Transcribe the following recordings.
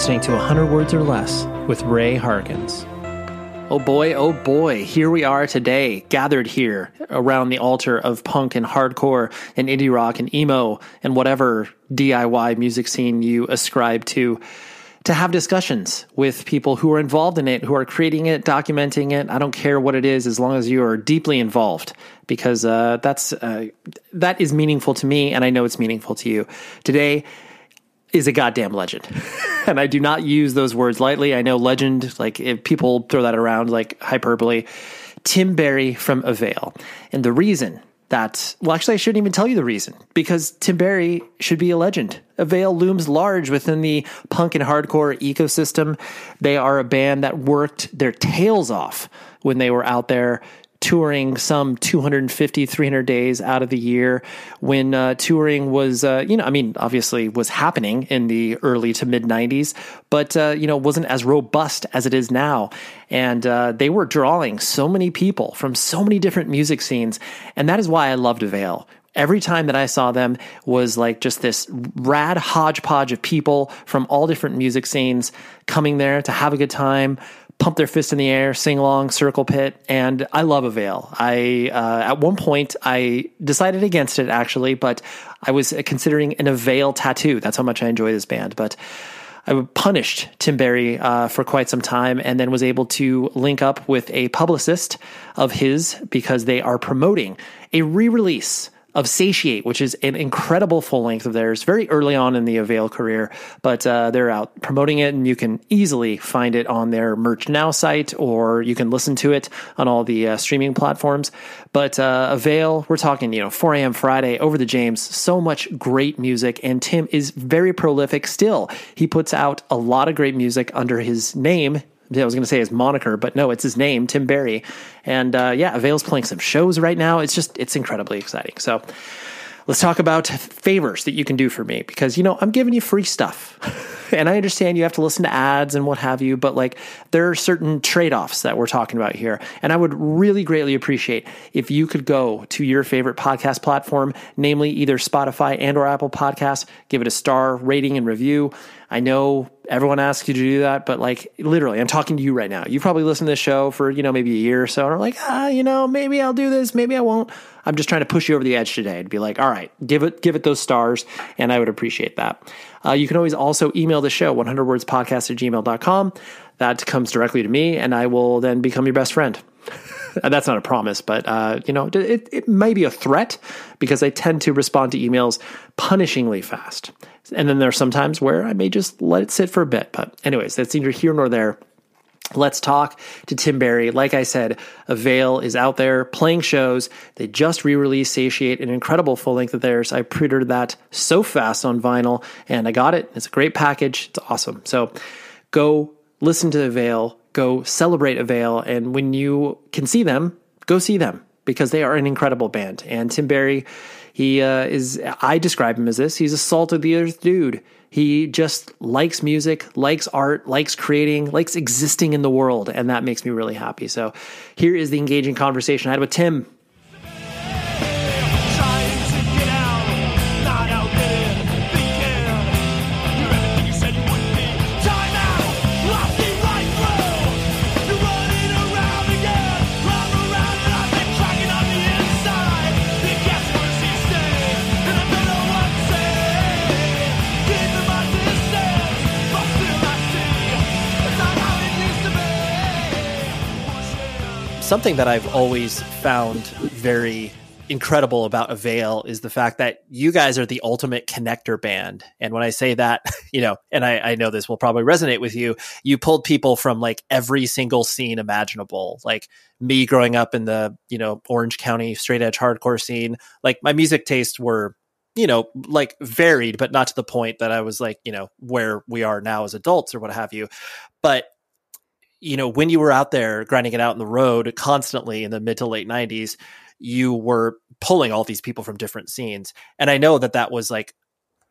Listening to 100 Words or Less with Ray Harkins. Oh boy, oh boy, here we are today, gathered here around the altar of punk and hardcore and indie rock and emo and whatever DIY music scene you ascribe to, to have discussions with people who are involved in it, who are creating it, documenting it. I don't care what it is, as long as you are deeply involved, because uh, that's uh, that is meaningful to me, and I know it's meaningful to you. Today, is a goddamn legend. and I do not use those words lightly. I know legend, like if people throw that around like hyperbole. Tim Barry from Avail. And the reason that, well, actually, I shouldn't even tell you the reason because Tim Barry should be a legend. Avail looms large within the punk and hardcore ecosystem. They are a band that worked their tails off when they were out there touring some 250 300 days out of the year when uh, touring was uh, you know i mean obviously was happening in the early to mid 90s but uh, you know wasn't as robust as it is now. And uh, they were drawing so many people from so many different music scenes and that is why i loved avail Every time that I saw them was like just this rad hodgepodge of people from all different music scenes coming there to have a good time, pump their fist in the air, sing along, circle pit, and I love Avail. I uh, at one point I decided against it actually, but I was considering an Avail tattoo. That's how much I enjoy this band, but. I punished Tim Barry uh, for quite some time and then was able to link up with a publicist of his because they are promoting a re release of Satiate, which is an incredible full length of theirs, very early on in the Avail career, but uh, they're out promoting it, and you can easily find it on their Merch Now site, or you can listen to it on all the uh, streaming platforms. But uh, Avail, we're talking, you know, 4 a.m. Friday over the James, so much great music, and Tim is very prolific still. He puts out a lot of great music under his name, I was going to say his moniker, but no, it's his name, Tim Barry. And uh, yeah, Avail's playing some shows right now. It's just, it's incredibly exciting. So let's talk about favors that you can do for me because, you know, I'm giving you free stuff. and I understand you have to listen to ads and what have you, but like there are certain trade offs that we're talking about here. And I would really greatly appreciate if you could go to your favorite podcast platform, namely either Spotify and or Apple Podcasts, give it a star rating and review. I know everyone asks you to do that, but like literally, I'm talking to you right now. You probably listened to this show for, you know, maybe a year or so, and are like, ah, you know, maybe I'll do this, maybe I won't. I'm just trying to push you over the edge today to be like, all right, give it, give it those stars, and I would appreciate that. Uh, you can always also email the show, 100wordspodcast at gmail.com. That comes directly to me, and I will then become your best friend. That's not a promise, but uh, you know, it, it may be a threat because I tend to respond to emails punishingly fast. And then there are some times where I may just let it sit for a bit. But, anyways, that's neither here nor there. Let's talk to Tim Barry. Like I said, Avail is out there playing shows. They just re released Satiate, an incredible full length of theirs. I pre ordered that so fast on vinyl and I got it. It's a great package. It's awesome. So go listen to Avail, go celebrate Avail. And when you can see them, go see them because they are an incredible band. And Tim Barry he uh, is, I describe him as this. He's a salt of the earth dude. He just likes music, likes art, likes creating, likes existing in the world. And that makes me really happy. So here is the engaging conversation I had with Tim. Something that I've always found very incredible about Avail is the fact that you guys are the ultimate connector band. And when I say that, you know, and I, I, know this will probably resonate with you, you pulled people from like every single scene imaginable. Like me growing up in the, you know, Orange County straight edge hardcore scene, like my music tastes were you know, like varied, but not to the point that I was like, you know, where we are now as adults or what have you. But you know, when you were out there grinding it out in the road constantly in the mid to late 90s, you were pulling all these people from different scenes. And I know that that was like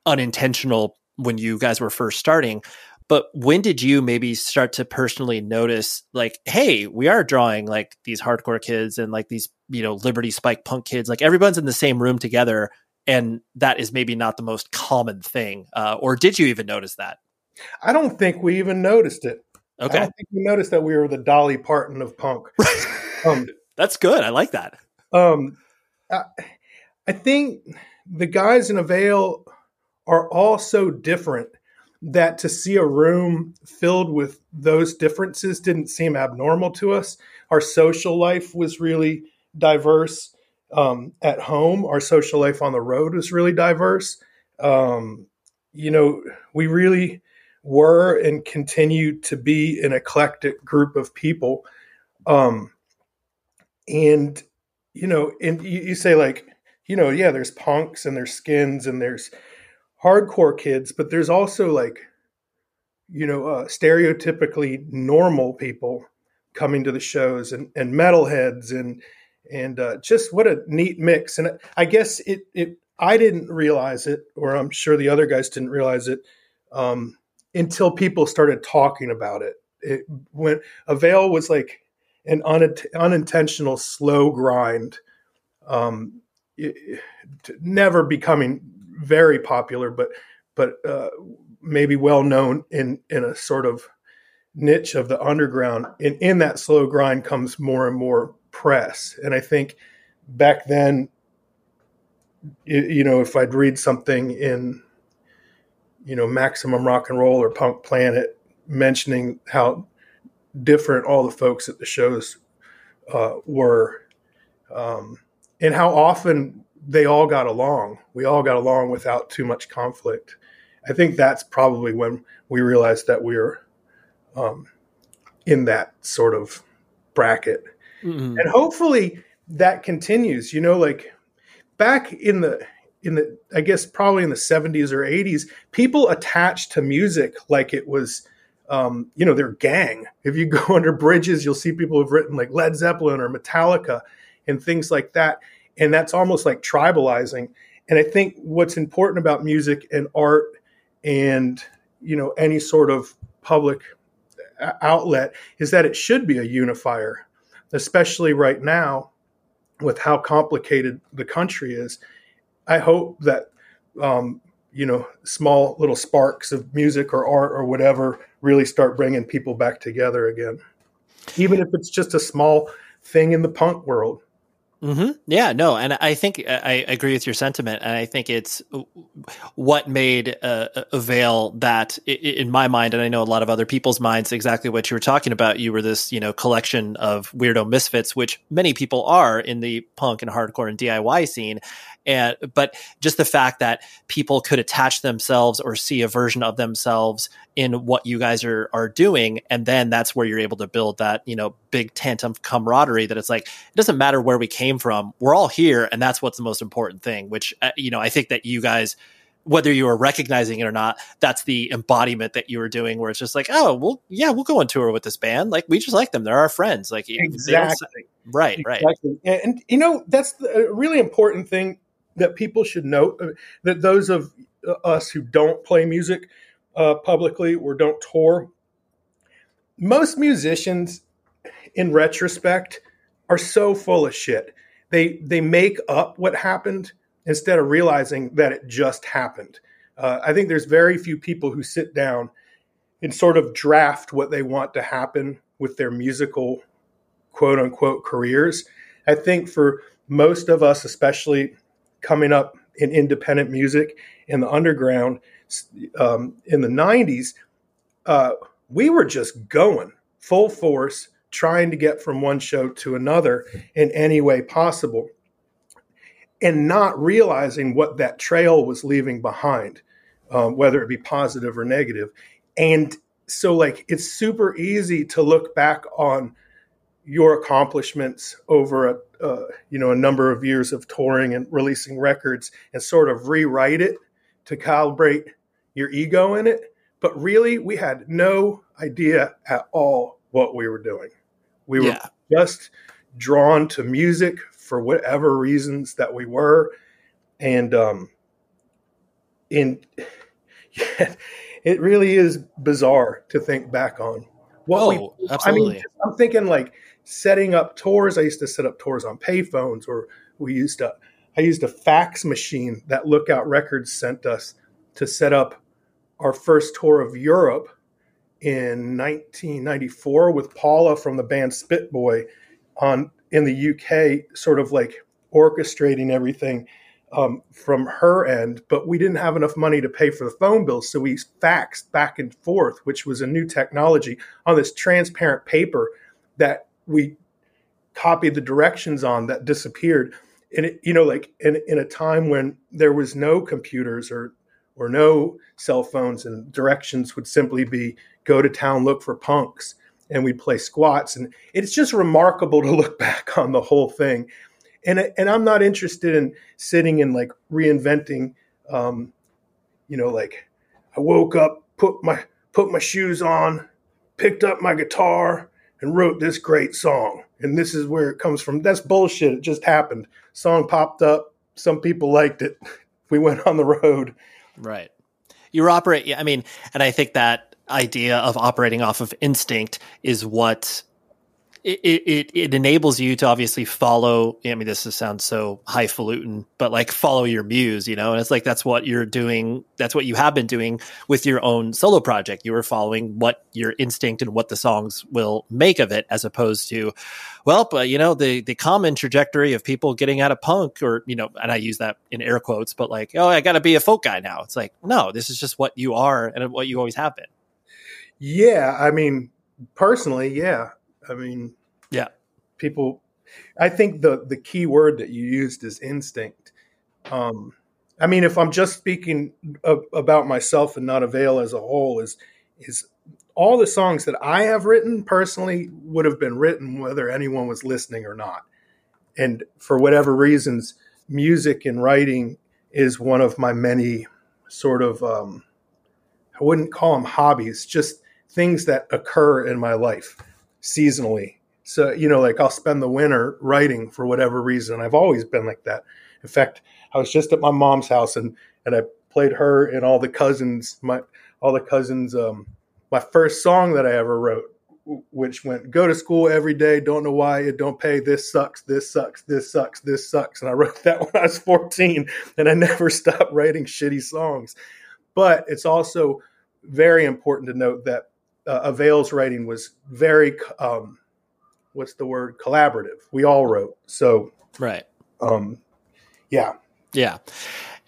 unintentional when you guys were first starting. But when did you maybe start to personally notice, like, hey, we are drawing like these hardcore kids and like these, you know, Liberty Spike punk kids, like everyone's in the same room together. And that is maybe not the most common thing. Uh, or did you even notice that? I don't think we even noticed it. Okay. I don't think we noticed that we were the Dolly Parton of punk. um, That's good. I like that. Um, I, I think the guys in Avail are all so different that to see a room filled with those differences didn't seem abnormal to us. Our social life was really diverse um, at home. Our social life on the road was really diverse. Um, you know, we really were and continue to be an eclectic group of people. Um, and, you know, and you, you say, like, you know, yeah, there's punks and there's skins and there's hardcore kids, but there's also like, you know, uh, stereotypically normal people coming to the shows and, and metalheads and and uh, just what a neat mix. And I guess it it I didn't realize it, or I'm sure the other guys didn't realize it um, until people started talking about it. It when Avail was like an un, unintentional slow grind, um, it, never becoming very popular, but but uh, maybe well known in in a sort of niche of the underground. And in that slow grind comes more and more press. And I think back then, you know, if I'd read something in, you know, Maximum Rock and Roll or Punk Planet mentioning how different all the folks at the shows uh, were, um, and how often they all got along. We all got along without too much conflict. I think that's probably when we realized that we were um, in that sort of bracket. Mm-hmm. And hopefully that continues. You know, like back in the in the I guess probably in the 70s or 80s, people attached to music like it was um, you know, their gang. If you go under bridges, you'll see people who've written like Led Zeppelin or Metallica and things like that. And that's almost like tribalizing. And I think what's important about music and art and, you know, any sort of public outlet is that it should be a unifier especially right now with how complicated the country is. I hope that um, you know small little sparks of music or art or whatever really start bringing people back together again, even if it's just a small thing in the punk world. Mm-hmm. Yeah, no, and I think I agree with your sentiment, and I think it's what made uh, Avail that, in my mind, and I know a lot of other people's minds, exactly what you were talking about. You were this, you know, collection of weirdo misfits, which many people are in the punk and hardcore and DIY scene, and but just the fact that people could attach themselves or see a version of themselves in what you guys are are doing and then that's where you're able to build that you know big tent of camaraderie that it's like it doesn't matter where we came from we're all here and that's what's the most important thing which uh, you know i think that you guys whether you are recognizing it or not, that's the embodiment that you were doing, where it's just like, oh, well, yeah, we'll go on tour with this band. Like, we just like them; they're our friends. Like, exactly, right, exactly. right. And, and, you know, that's a really important thing that people should note uh, that those of uh, us who don't play music uh, publicly or don't tour, most musicians, in retrospect, are so full of shit. They they make up what happened instead of realizing that it just happened. Uh, I think there's very few people who sit down and sort of draft what they want to happen with their musical quote unquote careers. I think for most of us, especially coming up in independent music in the underground um, in the 90s, uh, we were just going full force, trying to get from one show to another in any way possible, and not realizing what that trail was leaving behind, um, whether it be positive or negative. And so, like, it's super easy to look back on your accomplishments over a uh, you know a number of years of touring and releasing records and sort of rewrite it to calibrate your ego in it but really we had no idea at all what we were doing we were yeah. just drawn to music for whatever reasons that we were and um in yeah, it really is bizarre to think back on what oh, we absolutely. i mean i'm thinking like setting up tours. I used to set up tours on payphones, or we used to. I used a fax machine that Lookout Records sent us to set up our first tour of Europe in 1994 with Paula from the band Spitboy on in the UK, sort of like orchestrating everything um, from her end. But we didn't have enough money to pay for the phone bills, so we faxed back and forth, which was a new technology on this transparent paper that we copied the directions on that disappeared. And it, you know, like in, in a time when there was no computers or or no cell phones, and directions would simply be go to town, look for punks, and we'd play squats. And it's just remarkable to look back on the whole thing. And and I'm not interested in sitting and like reinventing, um, you know, like I woke up, put my put my shoes on, picked up my guitar, and wrote this great song. And this is where it comes from. That's bullshit. It just happened. Song popped up. Some people liked it. We went on the road. Right. You operate. I mean, and I think that idea of operating off of instinct is what it, it, it enables you to obviously follow. I mean, this sounds so highfalutin, but like follow your muse, you know. And it's like that's what you're doing. That's what you have been doing with your own solo project. You were following what your instinct and what the songs will make of it, as opposed to, well, but you know, the the common trajectory of people getting out of punk, or you know, and I use that in air quotes, but like, oh, I got to be a folk guy now. It's like, no, this is just what you are and what you always have been. Yeah, I mean, personally, yeah. I mean, yeah, people. I think the the key word that you used is instinct. Um, I mean, if I'm just speaking of, about myself and not Avail as a whole, is is all the songs that I have written personally would have been written whether anyone was listening or not. And for whatever reasons, music and writing is one of my many sort of um, I wouldn't call them hobbies, just things that occur in my life seasonally. So, you know, like I'll spend the winter writing for whatever reason. I've always been like that. In fact, I was just at my mom's house and, and I played her and all the cousins, my, all the cousins, um, my first song that I ever wrote, which went, go to school every day. Don't know why it don't pay. This sucks. This sucks. This sucks. This sucks. And I wrote that when I was 14 and I never stopped writing shitty songs. But it's also very important to note that uh, Avail's writing was very, um, what's the word, collaborative. We all wrote. So, right. Um, yeah. Yeah.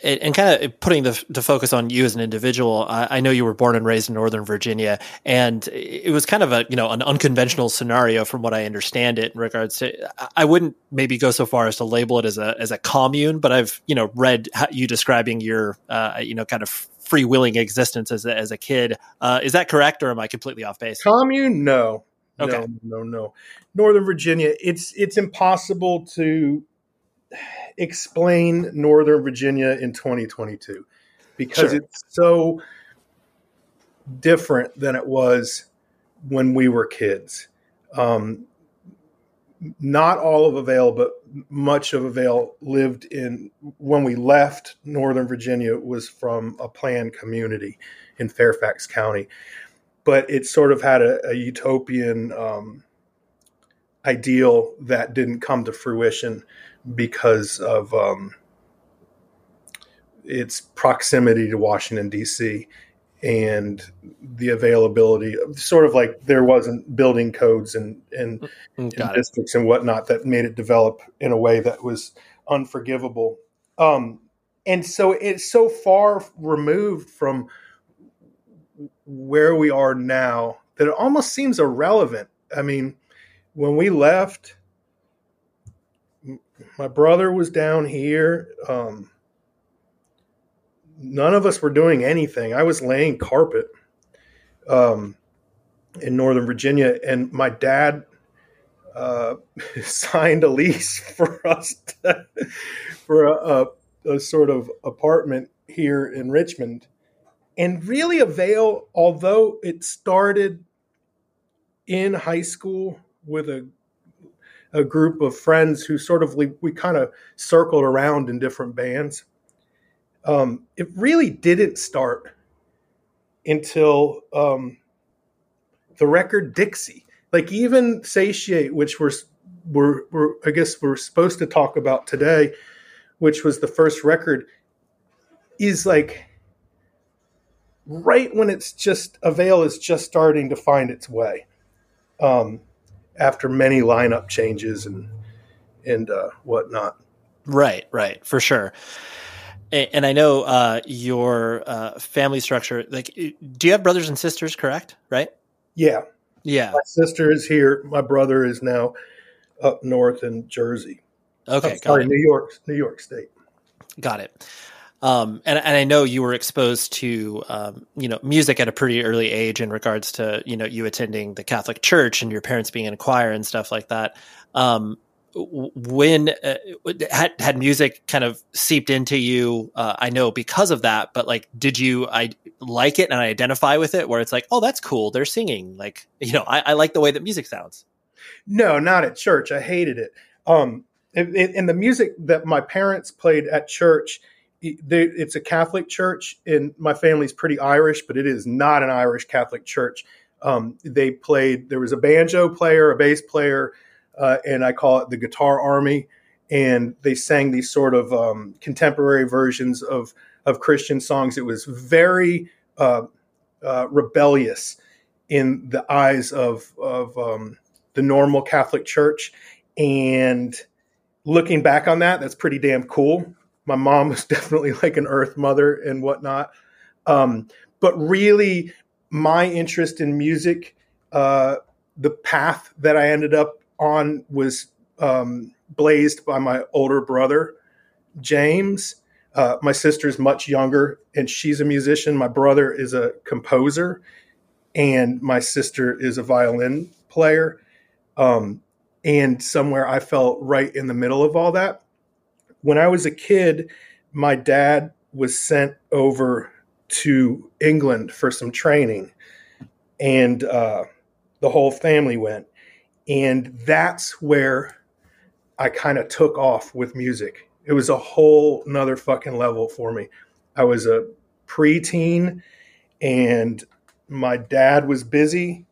And, kind of putting the, the focus on you as an individual, I, I, know you were born and raised in Northern Virginia, and it was kind of a you know an unconventional scenario from what I understand it in regards to. I wouldn't maybe go so far as to label it as a as a commune, but I've you know read you describing your uh, you know kind of freewheeling existence as a, as a kid. Uh, is that correct, or am I completely off base? Commune? No. Okay. No, no, no. Northern Virginia. It's it's impossible to explain Northern Virginia in 2022 because sure. it's so different than it was when we were kids. Um, not all of Avail, but much of Avail lived in when we left Northern Virginia was from a planned community in Fairfax County, but it sort of had a, a utopian um, ideal that didn't come to fruition because of um, its proximity to Washington D.C and the availability of sort of like there wasn't building codes and, and, and districts and whatnot that made it develop in a way that was unforgivable. Um, and so it's so far removed from where we are now that it almost seems irrelevant. I mean, when we left, my brother was down here. Um, none of us were doing anything. I was laying carpet um, in Northern Virginia, and my dad uh, signed a lease for us to, for a, a, a, sort of apartment here in Richmond. And really, Avail, although it started in high school with a a group of friends who sort of we, we kind of circled around in different bands um, it really didn't start until um, the record Dixie. Like even Satiate, which we're, we're, we're, I guess we're supposed to talk about today, which was the first record, is like right when it's just Avail is just starting to find its way. Um, after many lineup changes and and uh, whatnot. Right, right, for sure. And I know uh, your uh, family structure. Like, do you have brothers and sisters? Correct, right? Yeah, yeah. My sister is here. My brother is now up north in Jersey. Okay, sorry, New York, New York State. Got it. Um, and, and I know you were exposed to, um, you know, music at a pretty early age in regards to, you know, you attending the Catholic Church and your parents being in a choir and stuff like that. Um, when uh, had had music kind of seeped into you uh, i know because of that but like did you i like it and i identify with it where it's like oh that's cool. They're singing. Like you know i, I like the way that music sounds. No not at church. I hated it. Um and the music that my parents played at church it's a catholic church and my family's pretty irish but it is not an irish catholic church. Um, they played there was a banjo player a bass player uh, and I call it the Guitar Army. And they sang these sort of um, contemporary versions of of Christian songs. It was very uh, uh, rebellious in the eyes of of um, the normal Catholic Church. And looking back on that, that's pretty damn cool. My mom was definitely like an Earth Mother and whatnot. Um, but really, my interest in music, uh, the path that I ended up on was um, blazed by my older brother, James. Uh, my sister's much younger and she's a musician. My brother is a composer and my sister is a violin player. Um, and somewhere I felt right in the middle of all that. When I was a kid, my dad was sent over to England for some training, and uh, the whole family went. And that's where I kind of took off with music. It was a whole nother fucking level for me. I was a preteen and my dad was busy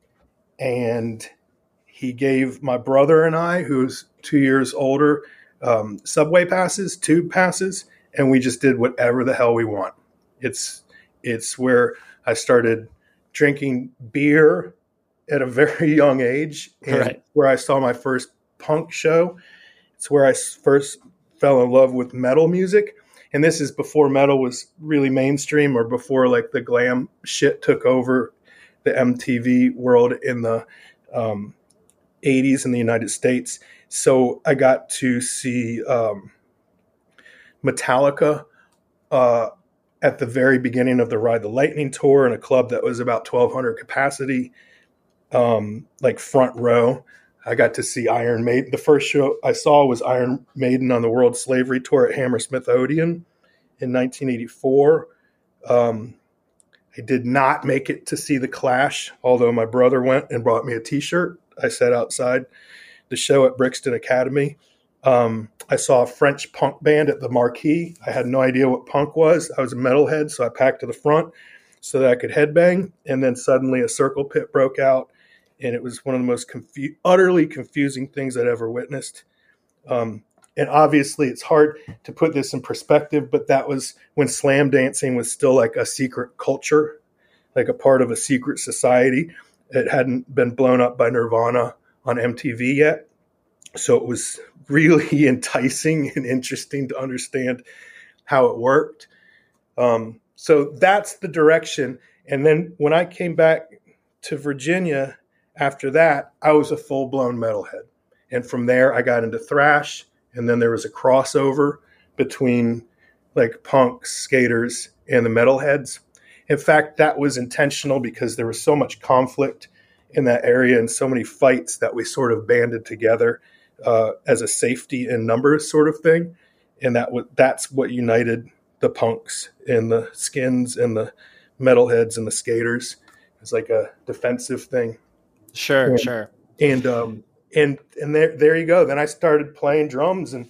and he gave my brother and I, who's two years older, um, subway passes, tube passes, and we just did whatever the hell we want. It's it's where I started drinking beer at a very young age, and right. where I saw my first punk show. It's where I first fell in love with metal music, and this is before metal was really mainstream, or before like the glam shit took over the MTV world in the um, 80s in the United States. So I got to see um, Metallica uh, at the very beginning of the Ride the Lightning tour in a club that was about 1,200 capacity um, like front row. I got to see Iron Maiden. The first show I saw was Iron Maiden on the World Slavery Tour at Hammersmith Odeon in 1984. Um, I did not make it to see the Clash, although my brother went and brought me a T-shirt. I sat outside the show at Brixton Academy. Um, I saw a French punk band at the Marquee. I had no idea what punk was. I was a metalhead, so I packed to the front so that I could headbang. And then suddenly a circle pit broke out and it was one of the most confu- utterly confusing things I'd ever witnessed. Um, and obviously, it's hard to put this in perspective, but that was when slam dancing was still like a secret culture, like a part of a secret society. It hadn't been blown up by Nirvana on MTV yet. So it was really enticing and interesting to understand how it worked. Um, so that's the direction. And then when I came back to Virginia after that, I was a full blown metalhead. And from there, I got into thrash. And then there was a crossover between like punks, skaters, and the metalheads. In fact, that was intentional because there was so much conflict in that area and so many fights that we sort of banded together uh, as a safety in numbers sort of thing. And that w- that's what united the punks and the skins and the metalheads and the skaters. It's like a defensive thing. Sure, and, sure. And um and and there there you go. Then I started playing drums and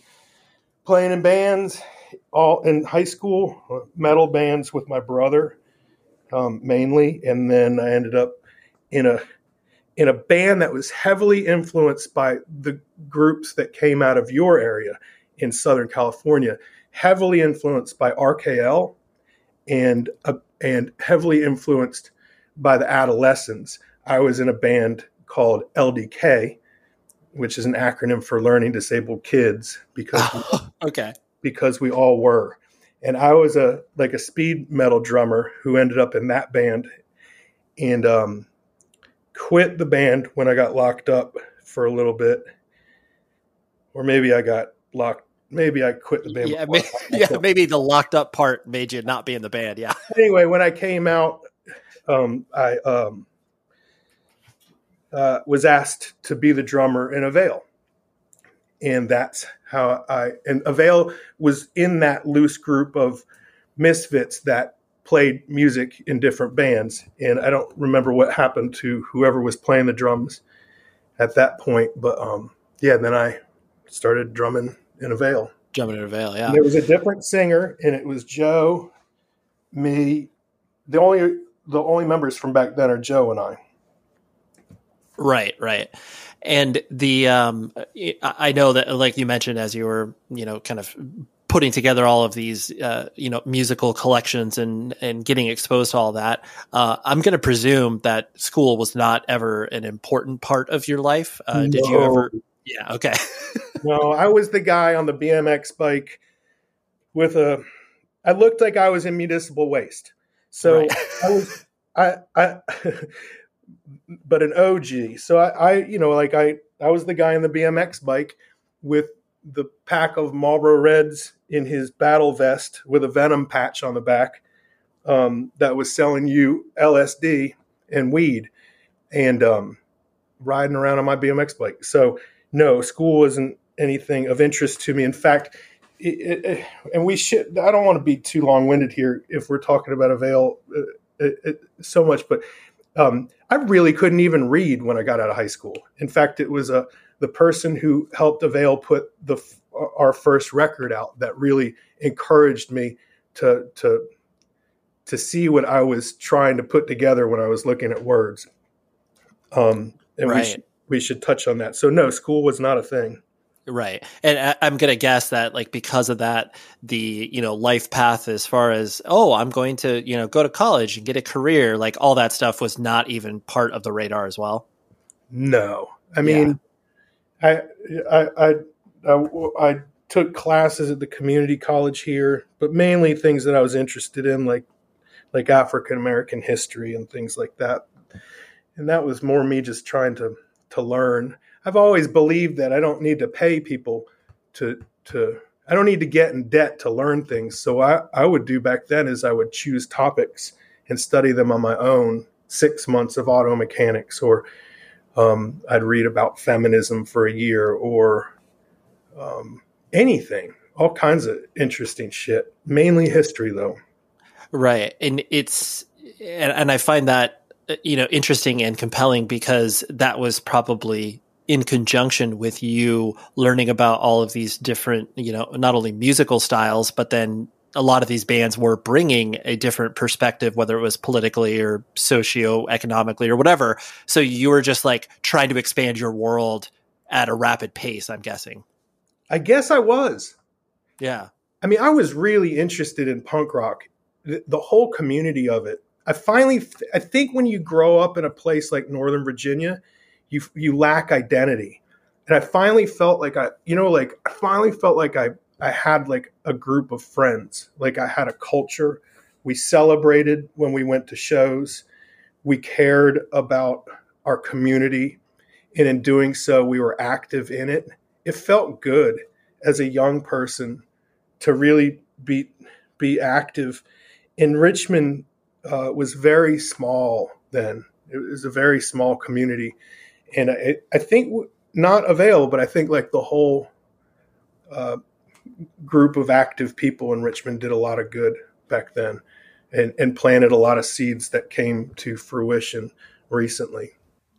playing in bands, all in high school, uh, metal bands with my brother, um, mainly, and then I ended up in a in a band that was heavily influenced by the groups that came out of your area in Southern California, heavily influenced by RKL and a, and heavily influenced by the adolescents. I was in a band called LDK, which is an acronym for Learning Disabled Kids, because oh, okay, because we all were. And I was a like a speed metal drummer who ended up in that band, and um, quit the band when I got locked up for a little bit, or maybe I got locked. Maybe I quit the band. Yeah, maybe, yeah, maybe the locked up part made you not be in the band. Yeah. Anyway, when I came out, um, I um, uh, was asked to be the drummer in Avail, and that's how I and Avail was in that loose group of misfits that played music in different bands. And I don't remember what happened to whoever was playing the drums at that point, but um, yeah, then I started drumming in Avail. Drumming in Avail, yeah. And there was a different singer, and it was Joe, me. The only the only members from back then are Joe and I. Right, right. And the um, I know that, like you mentioned, as you were, you know, kind of putting together all of these, uh, you know, musical collections and and getting exposed to all that. Uh, I'm going to presume that school was not ever an important part of your life. Uh, no. Did you ever? Yeah. Okay. no, I was the guy on the BMX bike with a. I looked like I was in municipal waste. So right. I was. I. I but an OG. So I, I, you know, like I, I was the guy in the BMX bike with the pack of Marlboro Reds in his battle vest with a venom patch on the back um, that was selling you LSD and weed and um, riding around on my BMX bike. So no, school wasn't anything of interest to me. In fact, it, it, and we should. I don't want to be too long winded here if we're talking about Avail uh, it, so much, but um, I really couldn't even read when I got out of high school. In fact, it was a uh, the person who helped Avail put the our first record out that really encouraged me to to to see what I was trying to put together when I was looking at words. Um, and right. we should, we should touch on that. So no, school was not a thing. Right. And I'm going to guess that like because of that the, you know, life path as far as oh, I'm going to, you know, go to college and get a career, like all that stuff was not even part of the radar as well. No. I mean, yeah. I, I I I I took classes at the community college here, but mainly things that I was interested in like like African American history and things like that. And that was more me just trying to to learn I've always believed that I don't need to pay people to to I don't need to get in debt to learn things. So I, I would do back then is I would choose topics and study them on my own. Six months of auto mechanics, or um, I'd read about feminism for a year, or um, anything, all kinds of interesting shit. Mainly history, though. Right, and it's and, and I find that you know interesting and compelling because that was probably in conjunction with you learning about all of these different, you know, not only musical styles, but then a lot of these bands were bringing a different perspective, whether it was politically or socio-economically or whatever. So you were just like trying to expand your world at a rapid pace, I'm guessing. I guess I was. Yeah. I mean, I was really interested in punk rock, the, the whole community of it. I finally, I think when you grow up in a place like Northern Virginia, you you lack identity. And I finally felt like I, you know, like I finally felt like I I had like a group of friends, like I had a culture. We celebrated when we went to shows. We cared about our community, and in doing so, we were active in it. It felt good as a young person to really be be active. In Richmond uh, was very small then. It was a very small community, and I, I think not avail, but I think like the whole uh, group of active people in Richmond did a lot of good back then, and, and planted a lot of seeds that came to fruition recently.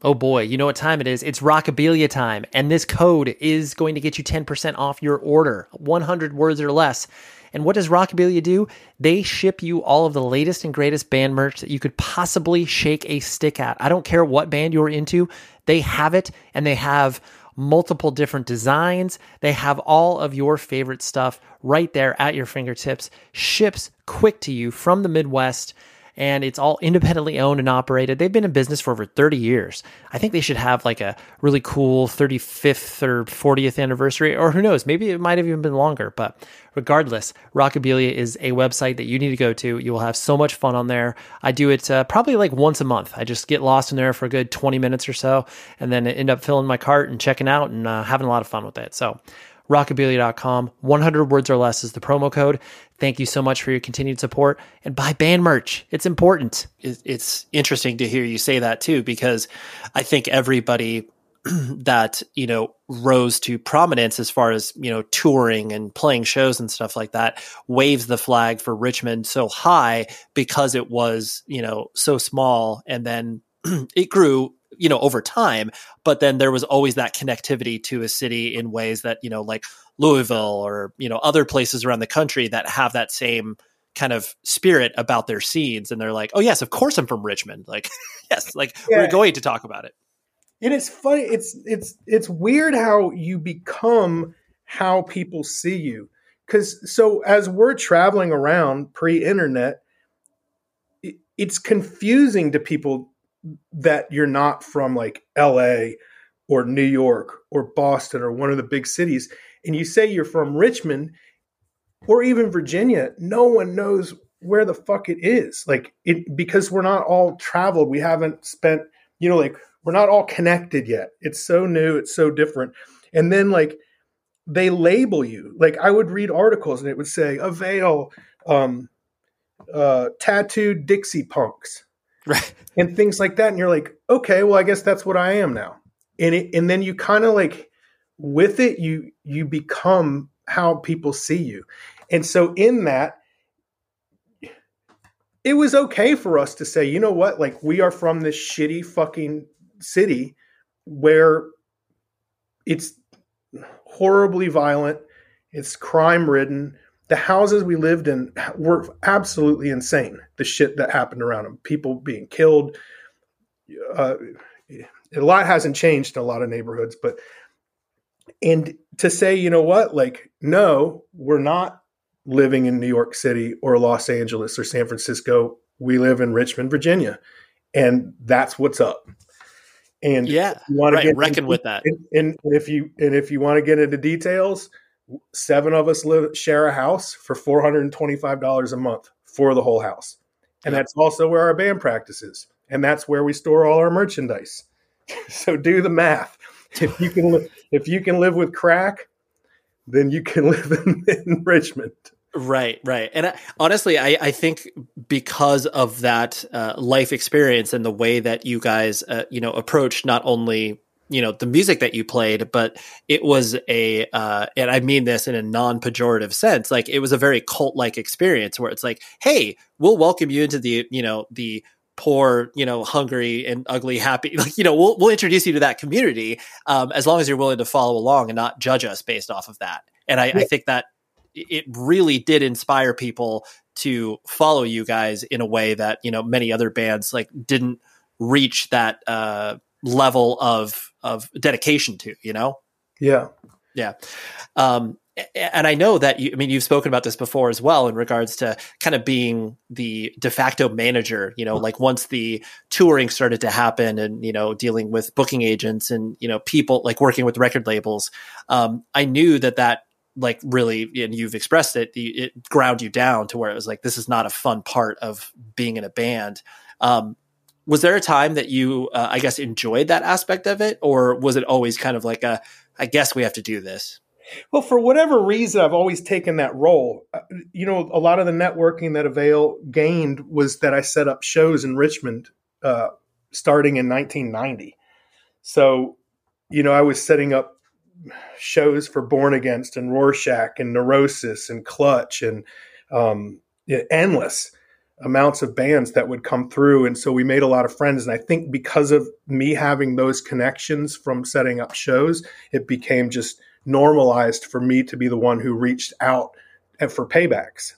Oh boy, you know what time it is? It's Rockabilia time, and this code is going to get you 10% off your order, 100 words or less. And what does Rockabilia do? They ship you all of the latest and greatest band merch that you could possibly shake a stick at. I don't care what band you're into, they have it and they have multiple different designs. They have all of your favorite stuff right there at your fingertips, ships quick to you from the Midwest and it's all independently owned and operated. They've been in business for over 30 years. I think they should have like a really cool 35th or 40th anniversary, or who knows, maybe it might have even been longer. But regardless, Rockabilia is a website that you need to go to. You will have so much fun on there. I do it uh, probably like once a month. I just get lost in there for a good 20 minutes or so, and then end up filling my cart and checking out and uh, having a lot of fun with it. So, rockabilia.com. 100 words or less is the promo code. Thank you so much for your continued support and buy band merch. It's important. It's interesting to hear you say that too, because I think everybody that, you know, rose to prominence as far as, you know, touring and playing shows and stuff like that waves the flag for Richmond so high because it was, you know, so small and then it grew you know over time but then there was always that connectivity to a city in ways that you know like louisville or you know other places around the country that have that same kind of spirit about their scenes. And they're like oh yes of course i'm from richmond. Like yes like yeah. we're going to talk about it. And it's funny it's it's it's weird how you become how people see you. Because so as we're traveling around pre-internet it's confusing to people that you're not from like LA or New York or Boston or one of the big cities, and you say you're from Richmond or even Virginia, no one knows where the fuck it is. Like it because we're not all traveled. We haven't spent, you know, like we're not all connected yet. It's so new, it's so different. And then like they label you. Like I would read articles and it would say Avail um uh tattooed Dixie punks right. And things like that and you're like okay well i guess that's what i am now. And it, and then you kind of like with it you you become how people see you. And so in that it was okay for us to say you know what? Like we are from this shitty fucking city where it's horribly violent it's crime ridden the houses we lived in were absolutely insane. The shit that happened around them, people being killed. Uh, a lot hasn't changed in a lot of neighborhoods, but and to say, you know what, like, no, we're not living in New York City or Los Angeles or San Francisco. We live in Richmond, Virginia, and that's what's up. And yeah, you want right, to get reckon into, with that. And, and if you and if you want to get into details, seven of us live share a house for four hundred and twenty five dollars a month for the whole house, and that's also where our band practices, and that's where we store all our merchandise. so do the math. If you can, if you can live with crack, then you can live in, in Richmond. Right, right. And I, honestly, I, I think because of that uh, life experience and the way that you guys, uh, you know, approach not only you know the music that you played but it was a uh, and i mean this in a non-pejorative sense like it was a very cult-like experience where it's like hey we'll welcome you into the you know the poor you know hungry and ugly happy like you know we'll, we'll introduce you to that community um, as long as you're willing to follow along and not judge us based off of that and i, yeah. I think that it really did inspire people to follow you guys in a way that you know many other bands like didn't reach that uh level of of dedication to you know yeah yeah um and I know that you, I mean, you've spoken about this before as well in regards to kind of being the de facto manager, you know, like once the touring started to happen and, you know, dealing with booking agents and, you know, people like working with record labels. Um, I knew that that like really, and you've expressed it, it ground you down to where it was like, this is not a fun part of being in a band. Um, was there a time that you uh, i guess enjoyed that aspect of it? Or was it always kind of like a i guess we have to do this well for whatever reason i've always taken that role. Uh, you know a lot of the networking that avail gained was that i set up shows in richmond uh, starting in 1990 so you know i was setting up shows for born against and rorschach and neurosis and clutch and um, endless amounts of bands that would come through. And so we made a lot of friends. And i think because of me having those connections from setting up shows it became just normalized for me to be the one who reached out for paybacks.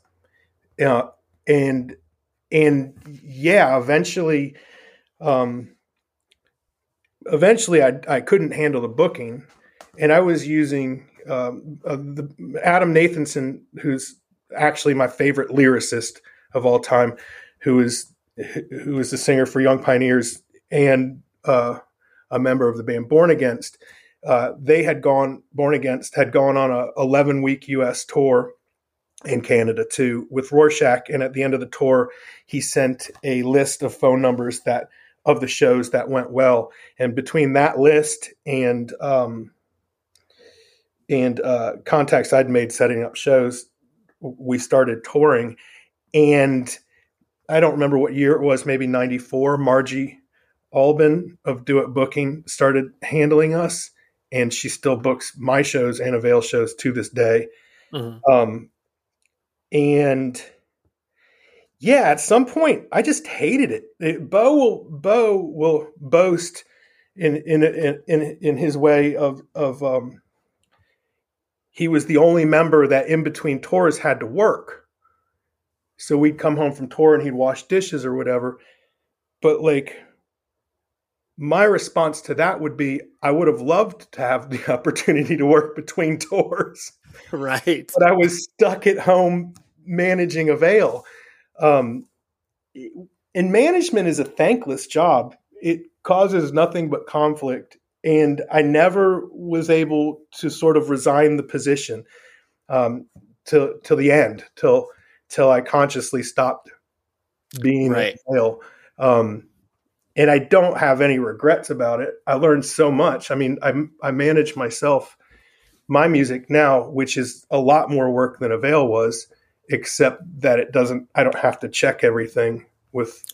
Uh, and and yeah eventually um eventually i i couldn't handle the booking. And i was using um, uh, the adam nathanson who's actually my favorite lyricist of all time, who is who was the singer for Young Pioneers and uh, a member of the band Born Against, uh, they had gone Born Against had gone on a 11 week U.S. tour in Canada too with Rorschach, and at the end of the tour, he sent a list of phone numbers that of the shows that went well, and between that list and um, and uh, contacts I'd made setting up shows, we started touring, and I don't remember what year it was, maybe '94. Margie Albin of Do It Booking started handling us, and she still books my shows and Avail shows to this day. Mm-hmm. Um, and yeah, at some point, I just hated it. it Bo will Bo will boast in in in in, his way of of um, he was the only member that in between tours had to work. So we'd come home from tour and he'd wash dishes or whatever. But like my response to that would be I would have loved to have the opportunity to work between tours. Right. But I was stuck at home managing Avail. Um, and management is a thankless job. It causes nothing but conflict. And I never was able to sort of resign the position um, till till the end, till till I consciously stopped being right. Avail. Um, and I don't have any regrets about it. I learned so much. I mean, I I manage myself, my music now, which is a lot more work than Avail was, except that it doesn't. I don't have to check everything with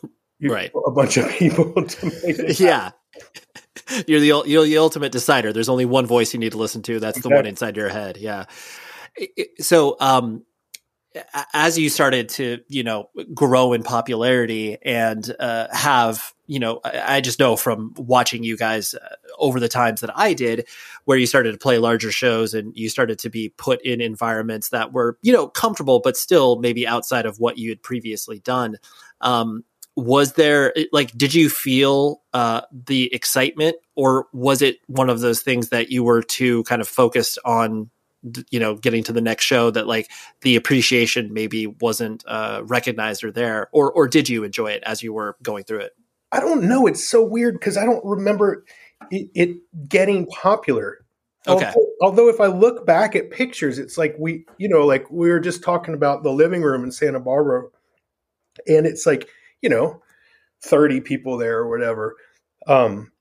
right. a bunch of people to make it. yeah. You're the you're the ultimate decider. There's only one voice you need to listen to. That's exactly. the one inside your head. Yeah. So, um, as you started to you know grow in popularity and uh, have you know I just know from watching you guys uh, over the times that I did where you started to play larger shows and you started to be put in environments that were you know comfortable but still maybe outside of what you had previously done. Um, was there like did you feel uh, the excitement or was it one of those things that you were too kind of focused on you know getting to the next show that like the appreciation maybe wasn't uh, recognized or there or or did you enjoy it as you were going through it? I don't know. It's so weird because i don't remember it, it getting popular. Okay. although, although if i look back at pictures it's like we you know like we were just talking about the living room in santa barbara and it's like you know 30 people there or whatever. Um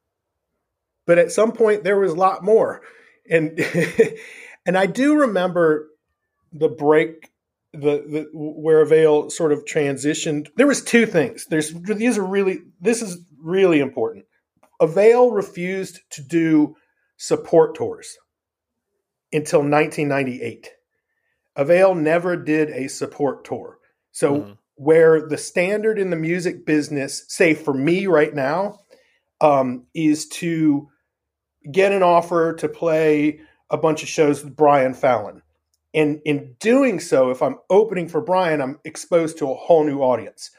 but at some point there was a lot more. And And I do remember the break the, the where Avail sort of transitioned. There was two things. There's these are really this is really important. Avail refused to do support tours until 1998. Avail never did a support tour. So mm-hmm. where the standard in the music business, say for me right now, um, is to get an offer to play a bunch of shows with Brian Fallon. And in doing so, if I'm opening for Brian, I'm exposed to a whole new audience.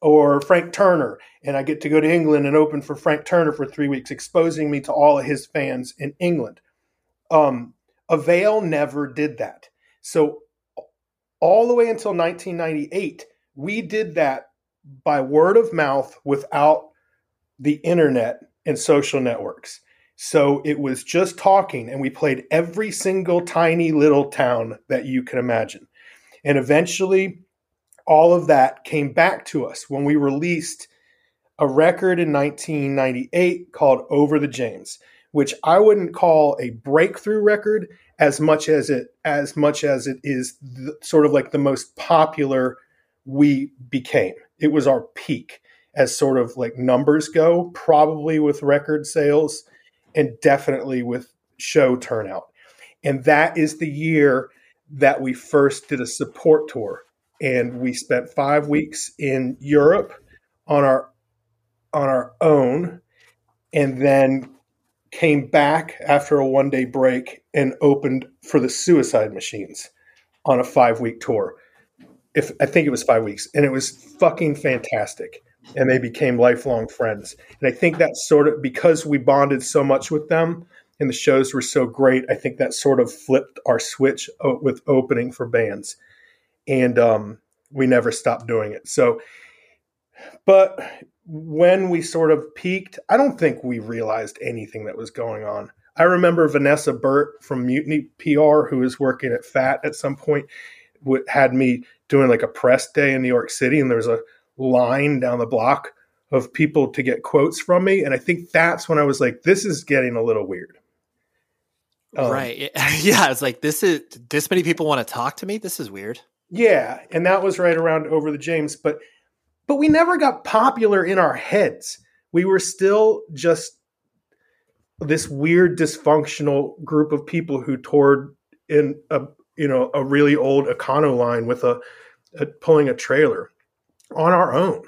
Or Frank Turner, and I get to go to England and open for Frank Turner for three weeks, exposing me to all of his fans in England. Um, Avail never did that. So, all the way until 1998, we did that by word of mouth without the internet and social networks. So it was just talking, and we played every single tiny little town that you can imagine. And eventually, all of that came back to us when we released a record in 1998 called Over the James, which I wouldn't call a breakthrough record as much as it as much as it is the, sort of like the most popular we became. It was our peak as sort of like numbers go, probably with record sales and definitely with show turnout. And that is the year that we first did a support tour. And we spent five weeks in Europe on our on our own and then came back after a one day break and opened for the suicide machines on a five week tour. If I think it was five weeks, and it was fucking fantastic and they became lifelong friends. And I think that sort of because we bonded so much with them and the shows were so great, I think that sort of flipped our switch with opening for bands, and um, we never stopped doing it. So but when we sort of peaked, I don't think we realized anything that was going on. I remember Vanessa Burt from Mutiny PR, who was working at FAT at some point, had me doing like a press day in New York City, and there was a line down the block of people to get quotes from me. And I think that's when I was like, this is getting a little weird. Um, right. Yeah. It's like, this is, this many people want to talk to me. This is weird. Yeah. And that was right around over the James, but, but we never got popular in our heads. We were still just this weird dysfunctional group of people who toured in a, you know, a really old Econoline with a, a pulling a trailer on our own.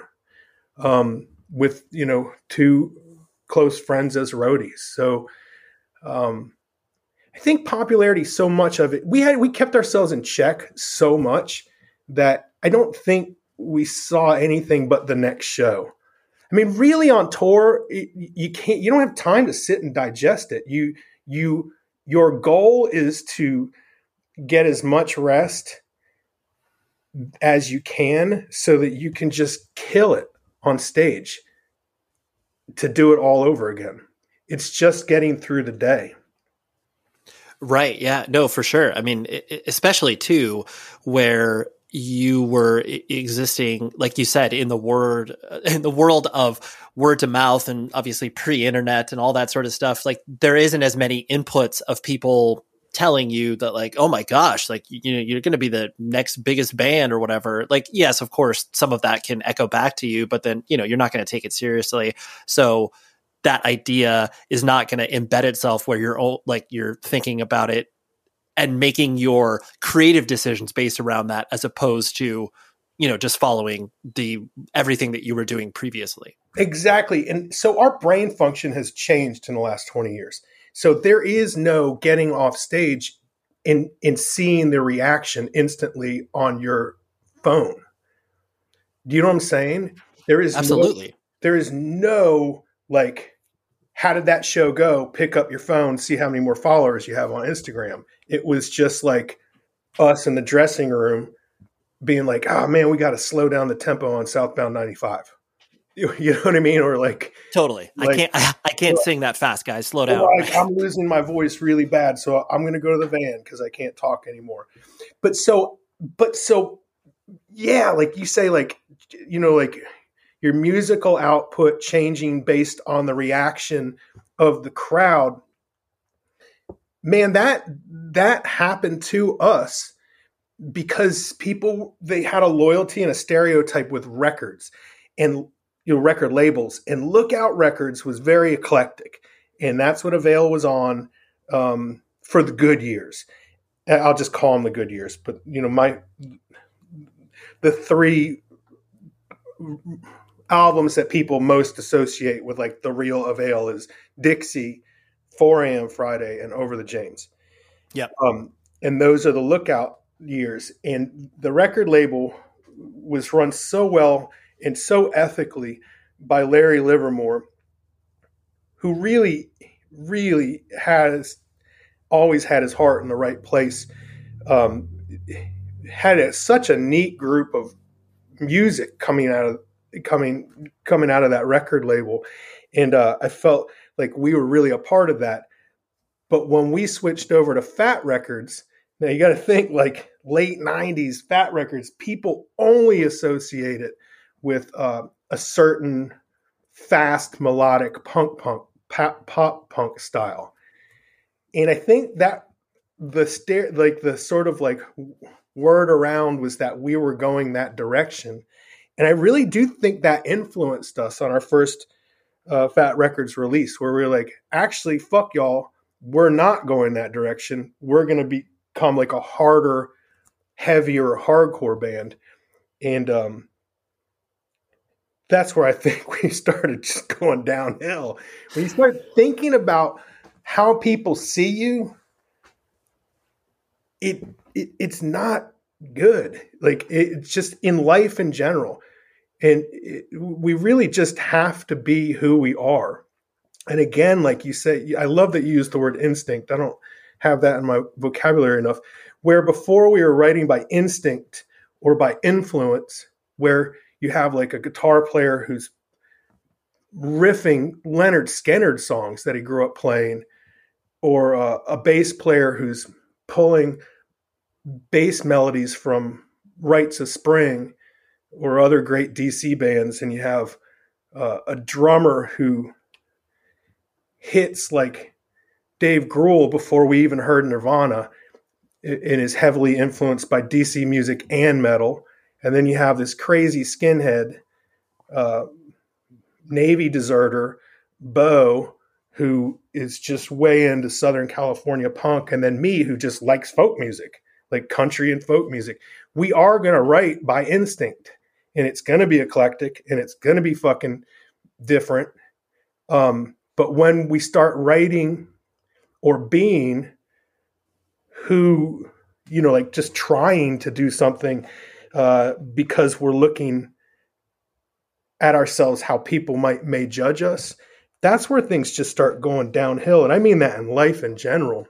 Um, with you know two close friends as roadies. So um, I think popularity, so much of it, we had we kept ourselves in check so much that I don't think we saw anything but the next show. I mean, really on tour, you can't, you don't have time to sit and digest it. You, you, your goal is to get as much rest as you can so that you can just kill it on stage to do it all over again. It's just getting through the day. Right. Yeah. No, for sure. I mean, especially too, where you were existing, like you said, in the word, uh, in the world of word to mouth and obviously pre internet and all that sort of stuff. Like there isn't as many inputs of people telling you that like oh my gosh like you know you're going to be the next biggest band or whatever like yes of course some of that can echo back to you but then you know you're not going to take it seriously. So that idea is not going to embed itself where you're all, like you're thinking about it and making your creative decisions based around that as opposed to you know just following the everything that you were doing previously. Exactly and so our brain function has changed in the last 20 years so there is no getting off stage and in seeing the reaction instantly on your phone. Do you know what I'm saying? There is absolutely no, there is no like how did that show go? Pick up your phone, see how many more followers you have on Instagram. It was just like us in the dressing room being like, oh man, we got to slow down the tempo on southbound 95. You know what I mean? Or like totally. Like, I can't. I, I can't sing that fast, guys. Slow down. Like, I'm losing my voice really bad, so I'm going to go to the van because I can't talk anymore. But so, but so, yeah, like you say, like you know, like your musical output changing based on the reaction of the crowd. Man, that that happened to us because people they had a loyalty and a stereotype with records and you know record labels. And lookout records was very eclectic and that's what avail was on um, for the good years. I'll just call them the good years but you know my the three albums that people most associate with like the real avail is dixie 4 a.m friday and over the james. Yeah um, and those are the lookout years. And the record label was run so well and so ethically by Larry Livermore, who really, really has always had his heart in the right place. Um, had a, such a neat group of music coming out of coming coming out of that record label, and uh, I felt like we were really a part of that. But when we switched over to Fat Records, now you got to think like late '90s Fat Records, people only associate it with uh, a certain fast melodic punk punk pop, pop punk style. And i think that the stare like the sort of like word around was that we were going that direction. And i really do think that influenced us on our first uh, fat records release where we are like actually fuck y'all. We're not going that direction. We're going to become like a harder heavier hardcore band. And um that's where I think we started just going downhill. When you start thinking about how people see you, it, it it's not good. Like it, it's just in life in general, and it, we really just have to be who we are. And again, like you said, I love that you use the word instinct. I don't have that in my vocabulary enough. Where before we were writing by instinct or by influence, where you have like a guitar player who's riffing Lynyrd Skynyrd songs that he grew up playing, or uh, a bass player who's pulling bass melodies from Rites of Spring or other great DC bands, and you have uh, a drummer who hits like Dave Grohl before we even heard Nirvana and is heavily influenced by DC music and metal. And then you have this crazy skinhead uh, Navy deserter, Bo, who is just way into Southern California punk, and then me, who just likes folk music, like country and folk music. We are going to write by instinct, and it's going to be eclectic, and it's going to be fucking different. Um, but when we start writing or being who, you know, like just trying to do something uh, because we're looking at ourselves how people might may judge us that's where things just start going downhill. And i mean that in life in general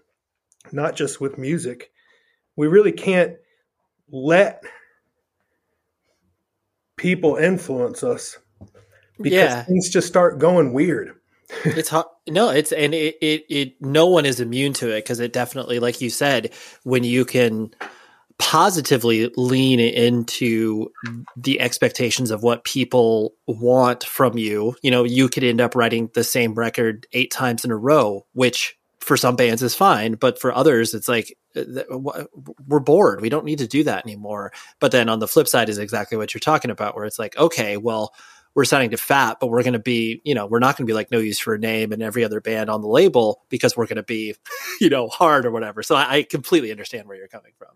not just with music. We really can't let people influence us because yeah. things just start going weird. It's hard no it's and it, it it no one is immune to it because it definitely like you said when you can positively lean into the expectations of what people want from you, you know, you could end up writing the same record eight times in a row, which for some bands is fine, but for others, it's like uh, we're bored. We don't need to do that anymore. But then on the flip side is exactly what you're talking about, where it's like, okay, well, we're signing to Fat, but we're going to be, you know, we're not going to be like No Use for a Name and every other band on the label because we're going to be, you know, hard or whatever. So I, I, completely understand where you're coming from.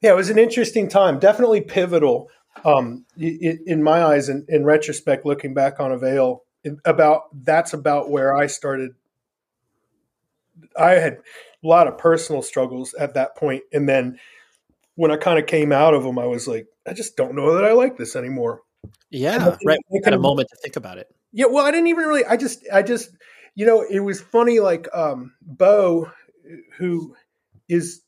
Yeah, it was an interesting time, definitely pivotal um, in, my eyes. In, in retrospect, looking back on Avail, about that's about where I started. I had a lot of personal struggles at that point, and then when I kind of came out of them, I was like, I just don't know that I like this anymore. Yeah, right. I had a moment to think about it. Yeah, well, I didn't even really. I just, I just, you know, it was funny. Like um, Bo, who is,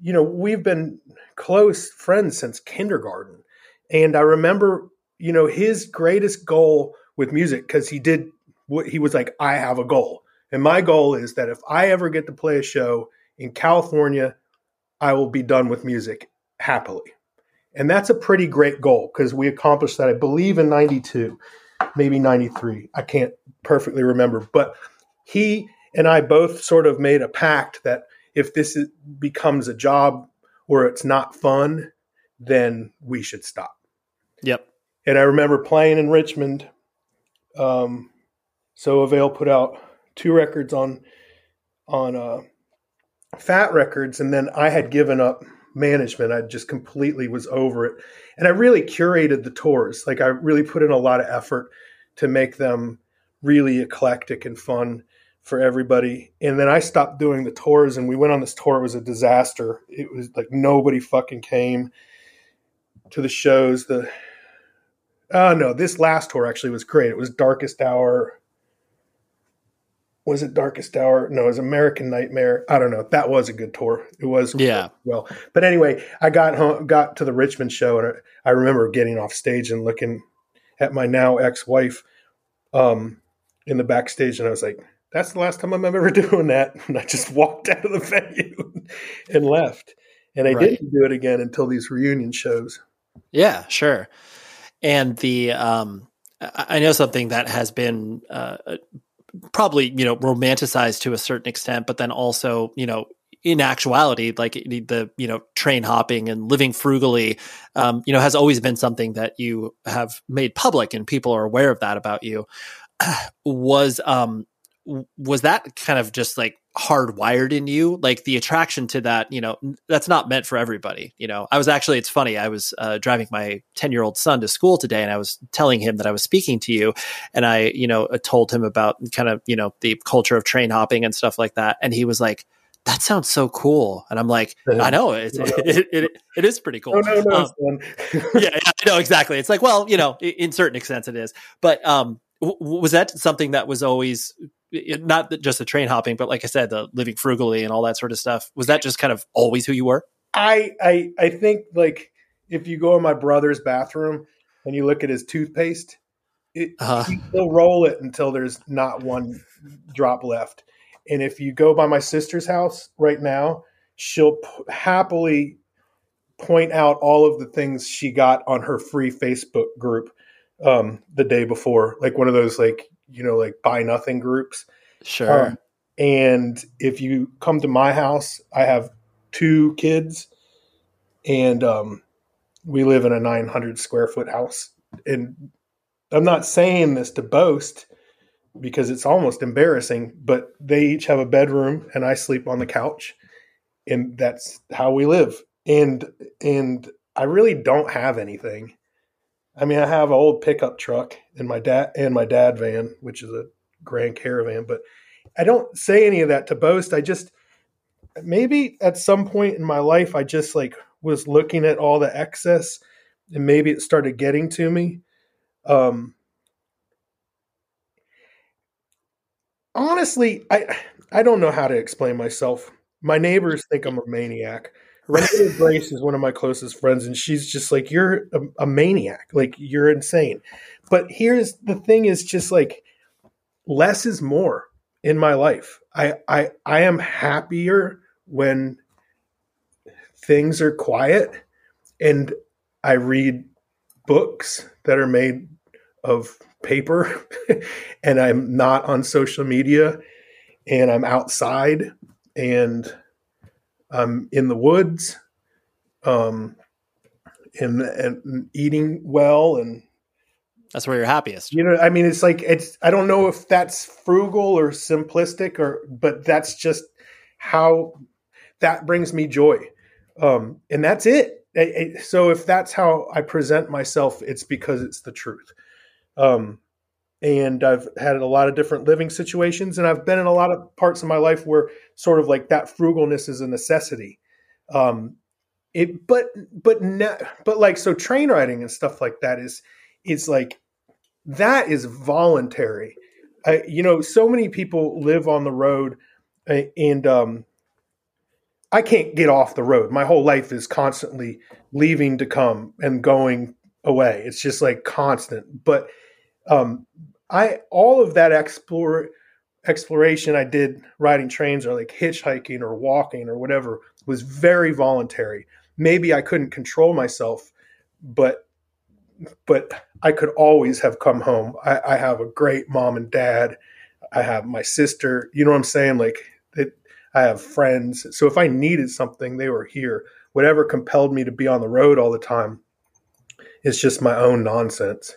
you know, we've been close friends since kindergarten, and I remember, you know, his greatest goal with music because he did what he was like. I have a goal, and my goal is that if I ever get to play a show in California, I will be done with music happily. And that's a pretty great goal because we accomplished that, I believe, in 92, maybe 93. I can't perfectly remember. But he and I both sort of made a pact that if this is, becomes a job where it's not fun, then we should stop. Yep. And I remember playing in Richmond. Um, so Avail put out two records on on uh, Fat Records, and then I had given up management. I just completely was over it. And I really curated the tours. Like I really put in a lot of effort to make them really eclectic and fun for everybody. And then I stopped doing the tours and we went on this tour. It was a disaster. It was like nobody fucking came to the shows. The oh no, this last tour actually was great. It was Darkest Hour was it Darkest Hour? No, it was American Nightmare. I don't know. That was a good tour. It was yeah. Well, but anyway, I got home, got to the Richmond show, and I remember getting off stage and looking at my now ex wife um, in the backstage, and I was like, "That's the last time I'm ever doing that." And I just walked out of the venue and left. And I right. didn't do it again until these reunion shows. Yeah, sure. And the um, I know something that has been uh, probably you know romanticized to a certain extent but then also you know in actuality like the you know train hopping and living frugally um, you know has always been something that you have made public and people are aware of that about you. Was um was that kind of just like hardwired in you like the attraction to that you know that's not meant for everybody you know i was actually it's funny i was uh, driving my 10 year old son to school today and i was telling him that i was speaking to you and i you know uh, told him about kind of you know the culture of train hopping and stuff like that and he was like that sounds so cool. And I'm like, I know it's, it, it, it is pretty cool. no, no, um, yeah, yeah, I know exactly. It's like, well, you know, in certain extent it is, but, um, was that something that was always not just the train hopping, but like I said, the living frugally and all that sort of stuff. Was that just kind of always who you were? I I I think like if you go in my brother's bathroom, and you look at his toothpaste, it, uh-huh. he'll roll it until there's not one drop left. And if you go by my sister's house right now, she'll p- happily point out all of the things she got on her free Facebook group um, the day before, like one of those like you know like buy nothing groups. Sure. Um, and if you come to my house, I have two kids, and um, we live in a 900 square foot house. And I'm not saying this to boast because it's almost embarrassing, but they each have a bedroom, and I sleep on the couch, and that's how we live. And and I really don't have anything. I mean, I have an old pickup truck and my dad and my dad van, which is a Grand Caravan, but I don't say any of that to boast. I just maybe at some point in my life, I just like was looking at all the excess, and maybe it started getting to me. Um, honestly, I I don't know how to explain myself. My neighbors think I'm a maniac. Renee Grace is one of my closest friends, and she's just like, "You're a, a maniac. Like you're insane." But here's the thing: is just like less is more in my life. I I I am happier when things are quiet and I read books that are made of paper and I'm not on social media and I'm outside and I'm in the woods um and and eating well and that's where you're happiest. You know, I mean, it's like it's. I don't know if that's frugal or simplistic, or but that's just how that brings me joy, um, and that's it. So if that's how I present myself, it's because it's the truth. Um, and I've had a lot of different living situations, and I've been in a lot of parts of my life where sort of like that frugalness is a necessity. Um, it, but but ne- but like so train riding and stuff like that is is like that is voluntary. I, you know, so many people live on the road, and um, I can't get off the road. My whole life is constantly leaving to come and going away. It's just like constant. But um, I all of that explore exploration I did riding trains or like hitchhiking or walking or whatever was very voluntary. Maybe I couldn't control myself, but but I could always have come home. I, I, have a great mom and dad. I have my sister. You know what I'm saying? Like it, I have friends. So if I needed something, they were here. Whatever compelled me to be on the road all the time is just my own nonsense.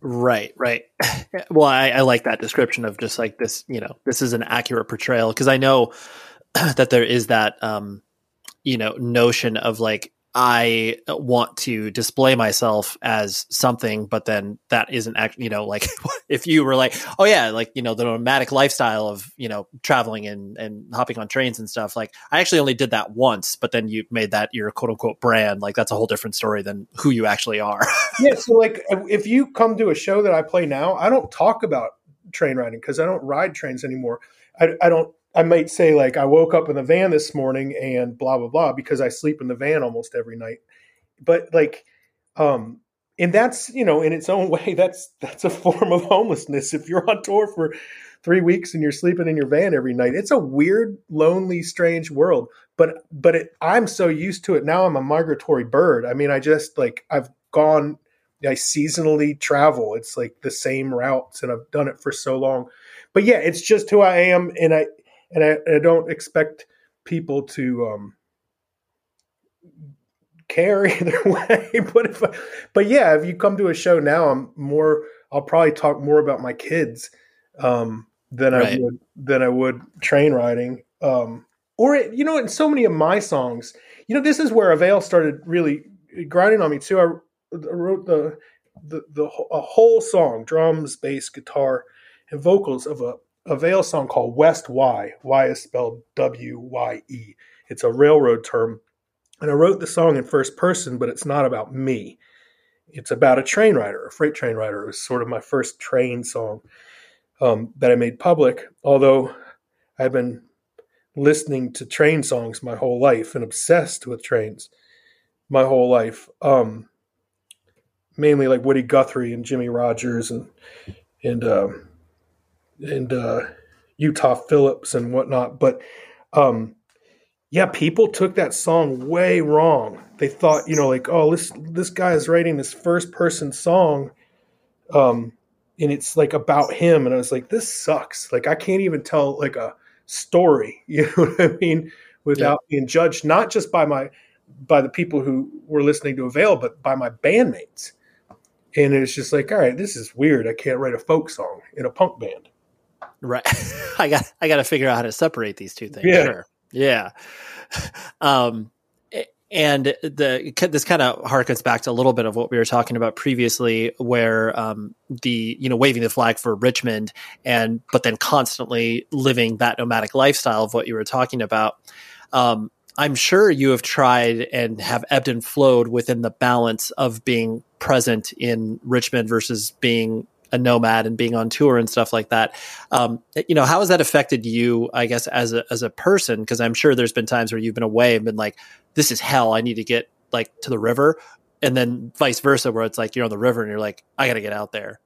Right, right. well, I, I like that description of just like this. You know, this is an accurate portrayal because I know that there is that um, you know notion of like I want to display myself as something, but then that isn't actually, you know, like if you were like, oh yeah, like, you know, the nomadic lifestyle of, you know, traveling and, and hopping on trains and stuff. Like I actually only did that once, but then you made that your quote unquote brand. Like that's a whole different story than who you actually are. yeah. So like if you come to a show that I play now, I don't talk about train riding because I don't ride trains anymore. I, I don't I might say like I woke up in the van this morning and blah blah blah because I sleep in the van almost every night. But like um and that's, you know, in its own way that's that's a form of homelessness if you're on tour for 3 weeks and you're sleeping in your van every night. It's a weird, lonely, strange world. But but it, I'm so used to it now I'm a migratory bird. I mean, I just like I've gone I seasonally travel. It's like the same routes and I've done it for so long. But yeah, it's just who I am and I and I, I don't expect people to um, care either way. but if, I, but yeah, if you come to a show now, I'm more. I'll probably talk more about my kids um, than right. I would than I would train riding. Um, or it, you know, in so many of my songs, you know, this is where Avail started really grinding on me too. I, I wrote the the the a whole song, drums, bass, guitar, and vocals of a a Avail song called West Wye. Y is spelled W Y E. It's a railroad term. And I wrote the song in first person, but it's not about me. It's about a train rider, a freight train rider. It was sort of my first train song um, that I made public, although I've been listening to train songs my whole life and obsessed with trains my whole life. Um, mainly like Woody Guthrie and Jimmie Rodgers and and um, and uh, Utah Phillips and whatnot. But um, yeah, people took that song way wrong. They thought, you know, like, oh, this this guy is writing this first person song, um, and it's like about him. And I was like, this sucks. Like, I can't even tell like a story. You know what I mean? Without yeah. being judged, not just by my by the people who were listening to Avail, but by my bandmates. And it's just like, all right, this is weird. I can't write a folk song in a punk band. Right. I got I got to figure out how to separate these two things. Yeah. Sure. Yeah. Um, and the this kind of harkens back to a little bit of what we were talking about previously, where um, the you know waving the flag for Richmond, and but then constantly living that nomadic lifestyle of what you were talking about. Um, I'm sure you have tried and have ebbed and flowed within the balance of being present in Richmond versus being a nomad and being on tour and stuff like that. Um, you know, how has that affected you, I guess, as a, as a person? Cause I'm sure there's been times where you've been away and been like, this is hell. I need to get like to the river. And then vice versa, where it's like, you're on the river and you're like, I got to get out there.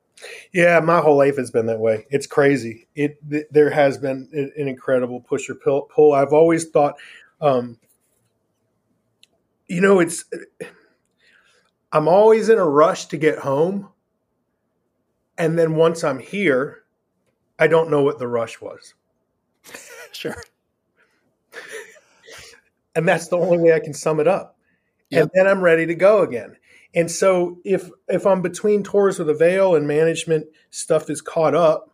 Yeah, my whole life has been that way. It's crazy. It, th- there has been an incredible push or pull. pull. I've always thought, um, you know, it's. I'm always in a rush to get home, and then once I'm here, I don't know what the rush was. sure. and that's the only way I can sum it up. Yep. And then I'm ready to go again. And so if if I'm between tours with Avail and management stuff is caught up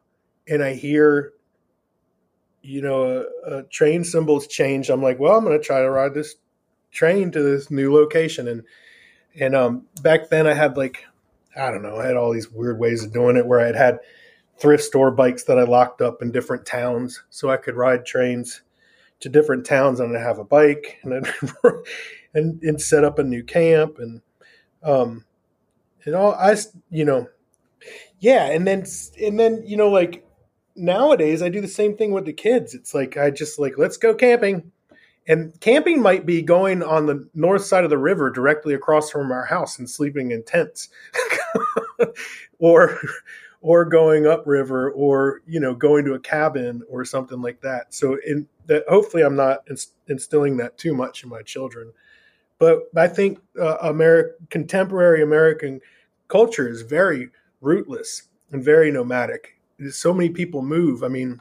and I hear you know a, a train symbols change, I'm like, well, I'm going to try to ride this train to this new location and and um back then I had like I don't know, I had all these weird ways of doing it where I'd had thrift store bikes that I locked up in different towns. So I could ride trains to different towns and I'd have a bike and and, and set up a new camp and um and all I you know yeah and then and then you know like nowadays I do the same thing with the kids. It's like I just like let's go camping. And camping might be going on the north side of the river directly across from our house and sleeping in tents or or going upriver or you know going to a cabin or something like that. So in that hopefully i'm not instilling that too much in my children. But i think uh, contemporary american culture is very rootless and very nomadic. So many people move. I mean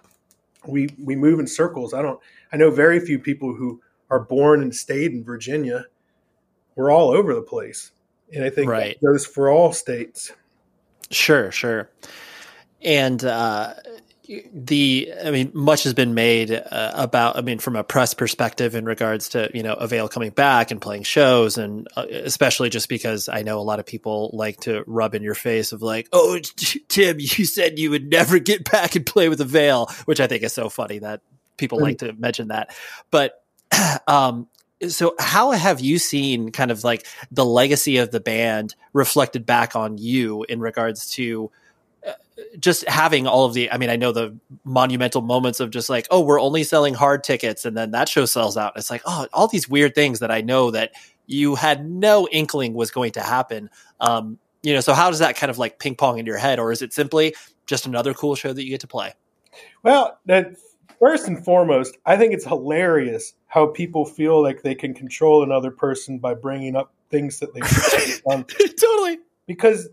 we we move in circles. I don't I know very few people who are born and stayed in Virginia. We're all over the place. And I think right. that goes for all states. Sure, sure. And uh, the, I mean, much has been made uh, about, I mean, from a press perspective in regards to, you know, Avail coming back and playing shows. And uh, especially just because I know a lot of people like to rub in your face of like, oh, Tim, you said you would never get back and play with Avail, which I think is so funny that people like to mention that. But um, so how have you seen kind of like the legacy of the band reflected back on you in regards to uh, just having all of the i mean i know the monumental moments of just like oh we're only selling hard tickets and then that show sells out. It's like oh all these weird things that i know that you had no inkling was going to happen. Um, you know so how does that kind of like ping pong in your head or is it simply just another cool show that you get to play? Well that First and foremost, I think it's hilarious how people feel like they can control another person by bringing up things that they've done. totally. Because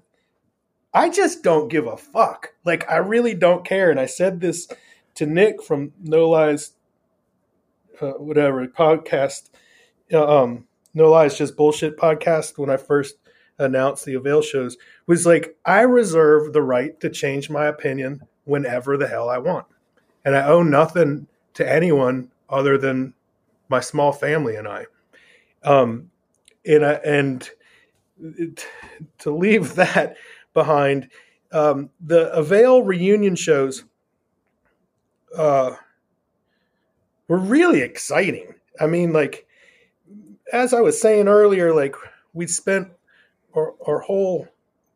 I just don't give a fuck. Like, I really don't care. And I said this to Nick from No Lies, uh, whatever podcast, uh, um, No Lies, Just Bullshit podcast when I first announced the Avail shows was like, I reserve the right to change my opinion whenever the hell I want and I owe nothing to anyone other than my small family and I. Um, and I, and to leave that behind, um, the Avail reunion shows uh, were really exciting. I mean, like as I was saying earlier, like we spent our, our whole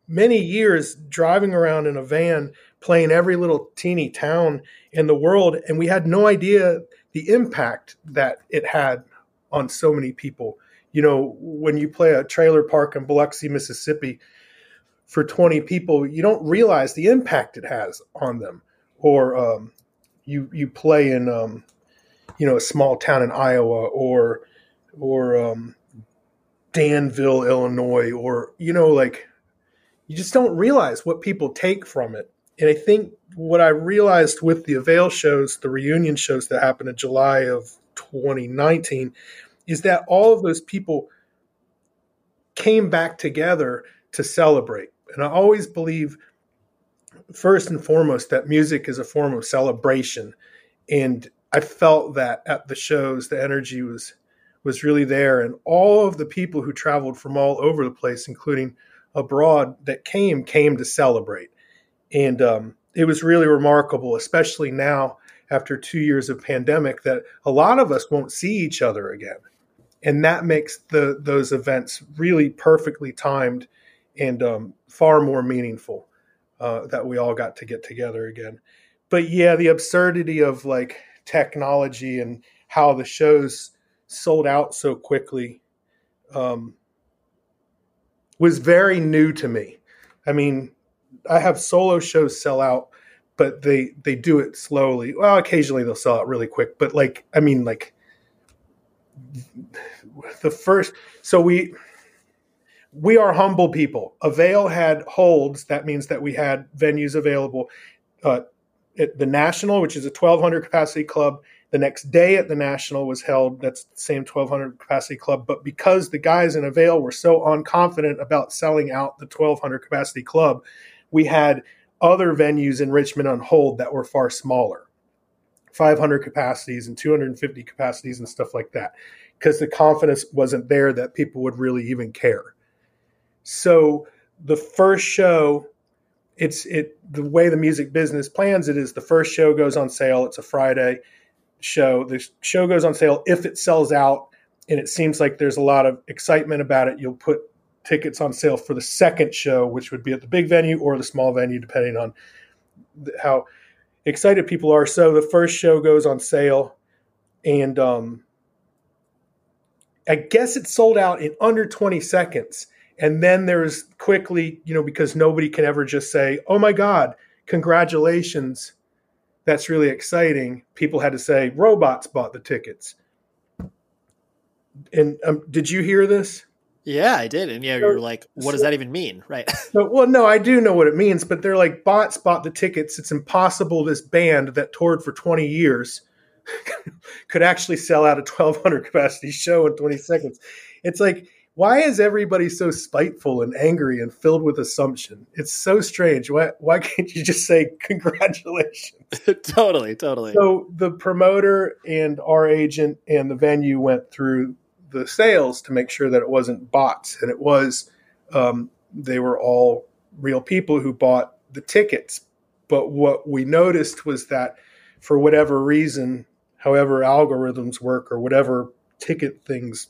many years driving around in a van playing every little teeny town in the world and we had no idea the impact that it had on so many people you know when you play a trailer park in biloxi mississippi for 20 people, you don't realize the impact it has on them. Or um, you you play in um, you know a small town in Iowa or or um, Danville, Illinois, or you know like you just don't realize what people take from it. And I think what I realized with the Avail shows, the reunion shows that happened in July of 2019, is that all of those people came back together to celebrate. And I always believe, first and foremost, that music is a form of celebration. And I felt that at the shows, the energy was was really there, and all of the people who traveled from all over the place, including abroad, that came came to celebrate. And um, it was really remarkable, especially now after two years of pandemic, that a lot of us won't see each other again, and that makes the those events really perfectly timed and um, far more meaningful uh, that we all got to get together again. But yeah, the absurdity of like technology and how the shows sold out so quickly um, was very new to me. I mean, I have solo shows sell out, but they they do it slowly. Well, occasionally they'll sell out really quick, but like I mean, like the first. So we we are humble people. Avail had holds. That means that we had venues available. Uh, at the National, which is a 1,200 capacity club, the next day at the National was held. That's the same 1,200 capacity club. But because the guys in Avail were so unconfident about selling out the 1,200 capacity club, we had other venues in Richmond on hold that were far smaller 500 capacities and 250 capacities and stuff like that because the confidence wasn't there that people would really even care. So the first show, it's it the way the music business plans it is the first show goes on sale. It's a Friday show. The show goes on sale if it sells out, and it seems like there's a lot of excitement about it. You'll put tickets on sale for the second show, which would be at the big venue or the small venue, depending on how excited people are. So the first show goes on sale, and um, I guess it sold out in under 20 seconds. And then there's quickly, you know, because nobody can ever just say, oh my God, congratulations. That's really exciting. People had to say, robots bought the tickets. And um, did you hear this? Yeah, I did. And yeah, you're like, what does that even mean? Right. So, well, no, I do know what it means, but they're like, bots bought the tickets. It's impossible this band that toured for 20 years could actually sell out a 1,200 capacity show in 20 seconds. It's like, why is everybody so spiteful and angry and filled with assumption? It's so strange. Why why can't you just say congratulations? totally, totally. So the promoter and our agent and the venue went through the sales to make sure that it wasn't bots and it was um, they were all real people who bought the tickets. But what we noticed was that for whatever reason, however algorithms work or whatever ticket things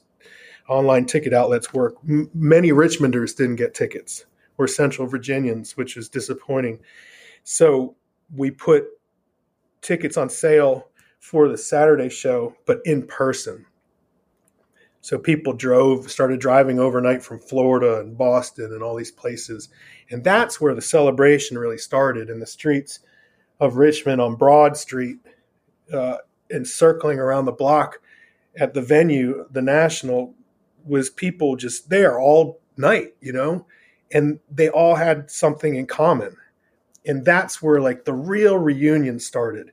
online ticket outlets work. M- many Richmonders didn't get tickets or Central Virginians, which is disappointing. So we put tickets on sale for the Saturday show, but in person. So people drove, started driving overnight from Florida and Boston and all these places. And that's where the celebration really started in the streets of Richmond on Broad Street uh, and circling around the block at the venue, the National, was people just there all night, you know, and they all had something in common. And that's where like the real reunion started.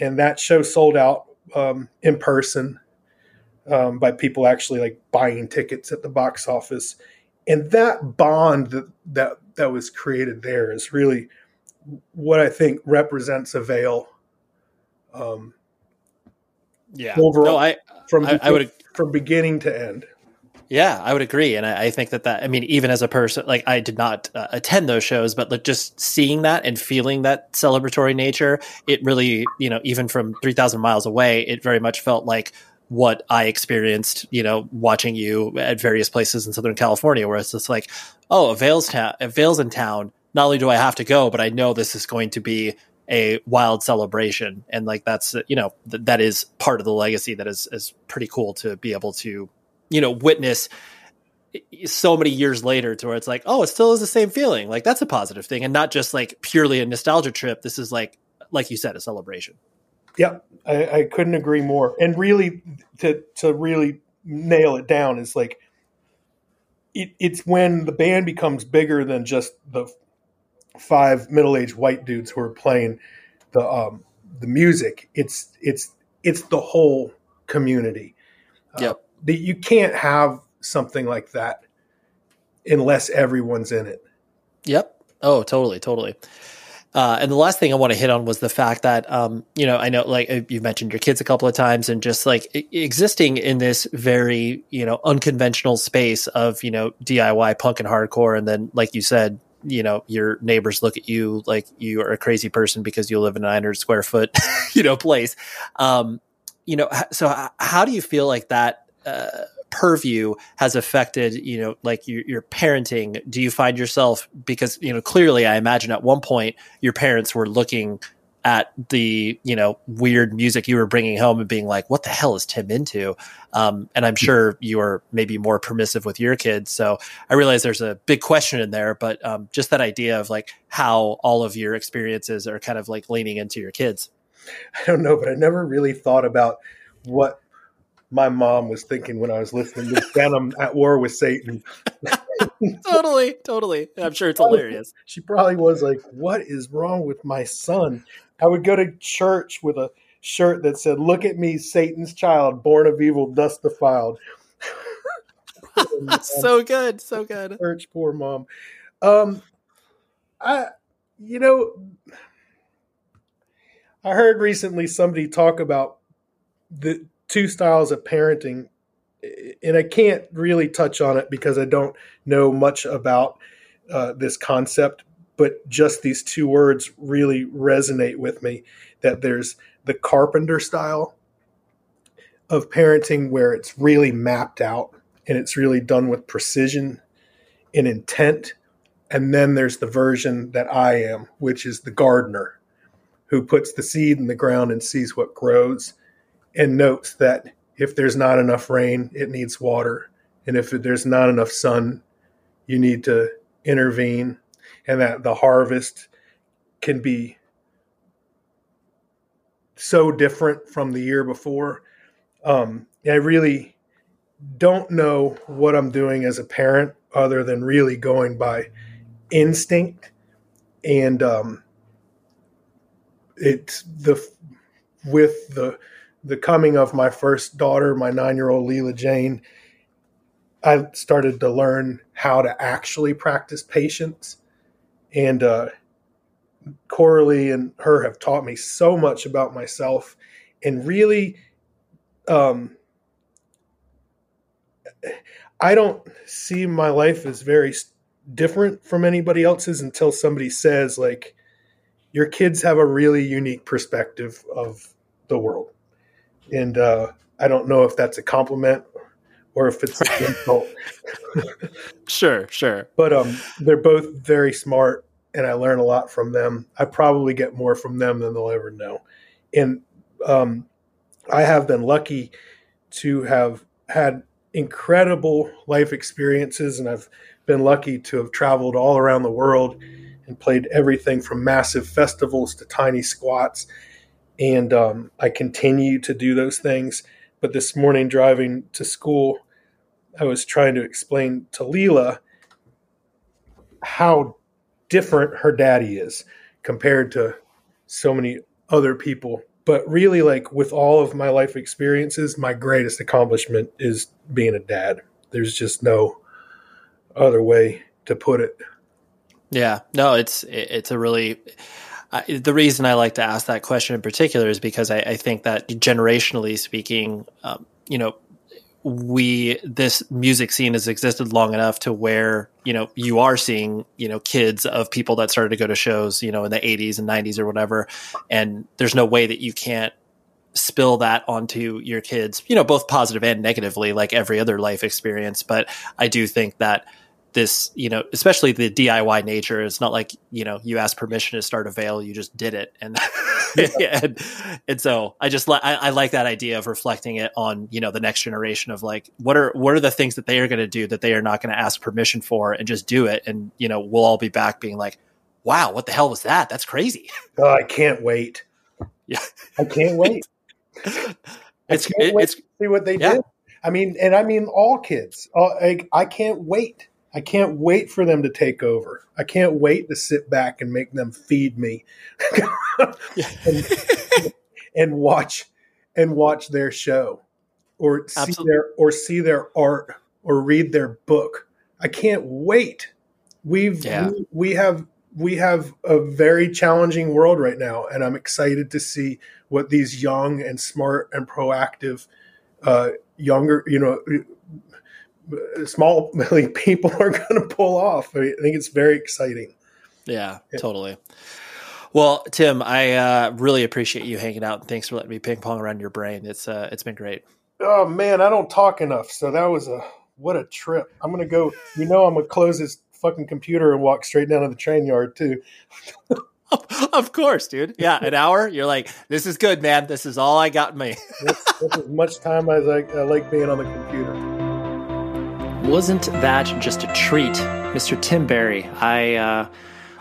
And that show sold out um, in person um, by people actually like buying tickets at the box office. And that bond that, that, that was created there is really what I think represents Avail. Um, yeah. Overall, no, I, from, I, I would from beginning to end. Yeah, I would agree, and I, I, think that that I mean, even as a person, like I did not uh, attend those shows, but like just seeing that and feeling that celebratory nature, it really, you know, even from three thousand miles away, it very much felt like what I experienced, you know, watching you at various places in Southern California, where it's just like, oh, Avail's town, Avail's in town. Not only do I have to go, but I know this is going to be a wild celebration, and like that's you know th- that is part of the legacy that is is pretty cool to be able to you know witness so many years later to where it's like, oh, it still is the same feeling. Like that's a positive thing, and not just like purely a nostalgia trip. This is like, like you said, a celebration. Yep, I, I couldn't agree more. And really, to to really nail it down is like, it, it's when the band becomes bigger than just the five middle aged white dudes who are playing the um, the music. It's it's it's the whole community. Yep. Uh, that you can't have something like that unless everyone's in it. Yep. Oh, totally, totally. Uh, and the last thing I want to hit on was the fact that, um, you know, I know like uh, you mentioned your kids a couple of times and just like existing in this very, you know, unconventional space of, you know, DIY punk and hardcore. And then, like you said, you know, your neighbors look at you like you are a crazy person because you live in a 900 square foot, you know, place. Um, you know, so how do you feel like that, uh, purview has affected you know like your, your parenting. Do you find yourself because you know clearly i imagine at one point your parents were looking at the you know weird music you were bringing home and being like what the hell is tim into? Um, and i'm sure you are maybe more permissive with your kids. So i realize there's a big question in there but um, just that idea of like how all of your experiences are kind of like leaning into your kids. I don't know but i never really thought about what my mom was thinking when I was listening to Venom at War with Satan. totally, totally. I'm sure it's hilarious. She probably was like, What is wrong with my son? I would go to church with a shirt that said, Look at me, Satan's child, born of evil, dust defiled. so good, so good. Church, poor mom. Um, I, you know, I heard recently somebody talk about the two styles of parenting and I can't really touch on it because I don't know much about uh, this concept, but just these two words really resonate with me that there's the carpenter style of parenting where it's really mapped out and it's really done with precision and intent. And then there's the version that I am, which is the gardener who puts the seed in the ground and sees what grows and notes that if there's not enough rain, it needs water. And if there's not enough sun, you need to intervene. And that the harvest can be so different from the year before. Um, I really don't know what I'm doing as a parent other than really going by instinct. And um, it's the with the the coming of my first daughter, my nine year old Leela Jane, I started to learn how to actually practice patience. And uh, Coralie and her have taught me so much about myself and really, um, I don't see my life as very different from anybody else's until somebody says, like, your kids have a really unique perspective of the world and uh, I don't know if that's a compliment or if it's an insult. sure, sure. But um, they're both very smart, and I learn a lot from them. I probably get more from them than they'll ever know, and um, I have been lucky to have had incredible life experiences, and I've been lucky to have traveled all around the world and played everything from massive festivals to tiny squats and um, I continue to do those things. But this morning, driving to school, I was trying to explain to Leela how different her daddy is compared to so many other people. But really, like with all of my life experiences, my greatest accomplishment is being a dad. There's just no other way to put it. Yeah, no, it's it's a really I, the reason I like to ask that question in particular is because I, I think that generationally speaking, um, you know, we this music scene has existed long enough to where you know you are seeing you know kids of people that started to go to shows you know in the 80s and 90s or whatever. And there's no way that you can't spill that onto your kids you know both positive and negatively like every other life experience. But i do think that this, you know, especially the DIY nature. It's not like, you know, you asked permission to start Avail, you just did it. And, and, and, so I just like, I like that idea of reflecting it on, you know, the next generation of like, what are, what are the things that they are going to do that they are not going to ask permission for and just do it. And, you know, we'll all be back being like, wow, what the hell was that? That's crazy. Oh, I can't wait. Yeah. I can't wait. it's, I can't wait it's, to see what they yeah. do. I mean, and I mean all kids. Uh, I, I can't wait. I can't wait for them to take over. I can't wait to sit back and make them feed me and, and, watch and watch their show or Absolutely. see their or see their art or read their book. I can't wait. We've Yeah. we, we have we have a very challenging world right now, and I'm excited to see what these young and smart and proactive, uh, younger, you know, small people are going to pull off. I, mean, I think it's very exciting. Yeah, totally. Well, Tim, I uh, really appreciate you hanging out, and thanks for letting me ping pong around your brain. It's uh, it's been great. Oh man, I don't talk enough, so that was a what a trip. I'm gonna go. You know, I'm gonna close this fucking computer and walk straight down to the train yard too. of course, dude. Yeah, an hour. You're like, this is good, man. This is all I got in me. That's, that's as much time as I, I like being on the computer. Wasn't that just a treat, Mr. Tim Barry? I uh,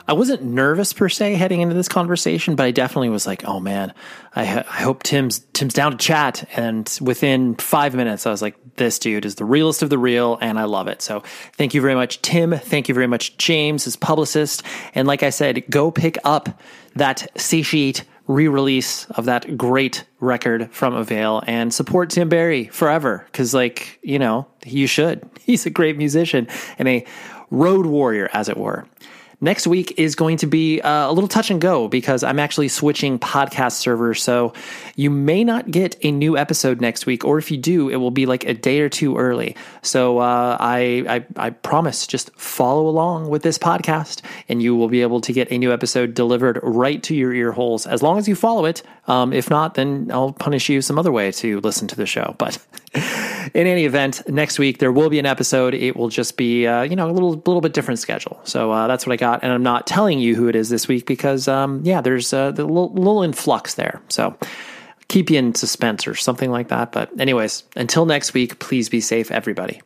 I wasn't nervous per se heading into this conversation, but I definitely was like, "Oh man, I, I hope Tim's Tim's down to chat." And within five minutes, I was like, "This dude is the realest of the real, and I love it." So, thank you very much, Tim. Thank you very much, James, his publicist. And like I said, go pick up that Satiate re-release of that great record from Avail and support Tim Barry forever. Because like you know you should. He's a great musician and a road warrior as it were. Next week is going to be uh, a little touch and go because I'm actually switching podcast servers. So you may not get a new episode next week, or if you do, it will be like a day or two early. So uh, I, I, I promise, just follow along with this podcast, and you will be able to get a new episode delivered right to your ear holes as long as you follow it. Um, if not, then I'll punish you some other way to listen to the show. But in any event, next week there will be an episode. It will just be uh, you know a little little bit different schedule. So uh, that's what I got, and I'm not telling you who it is this week because um, yeah, there's uh, the little, little influx there. So keep you in suspense or something like that. But anyways, until next week, please be safe, everybody.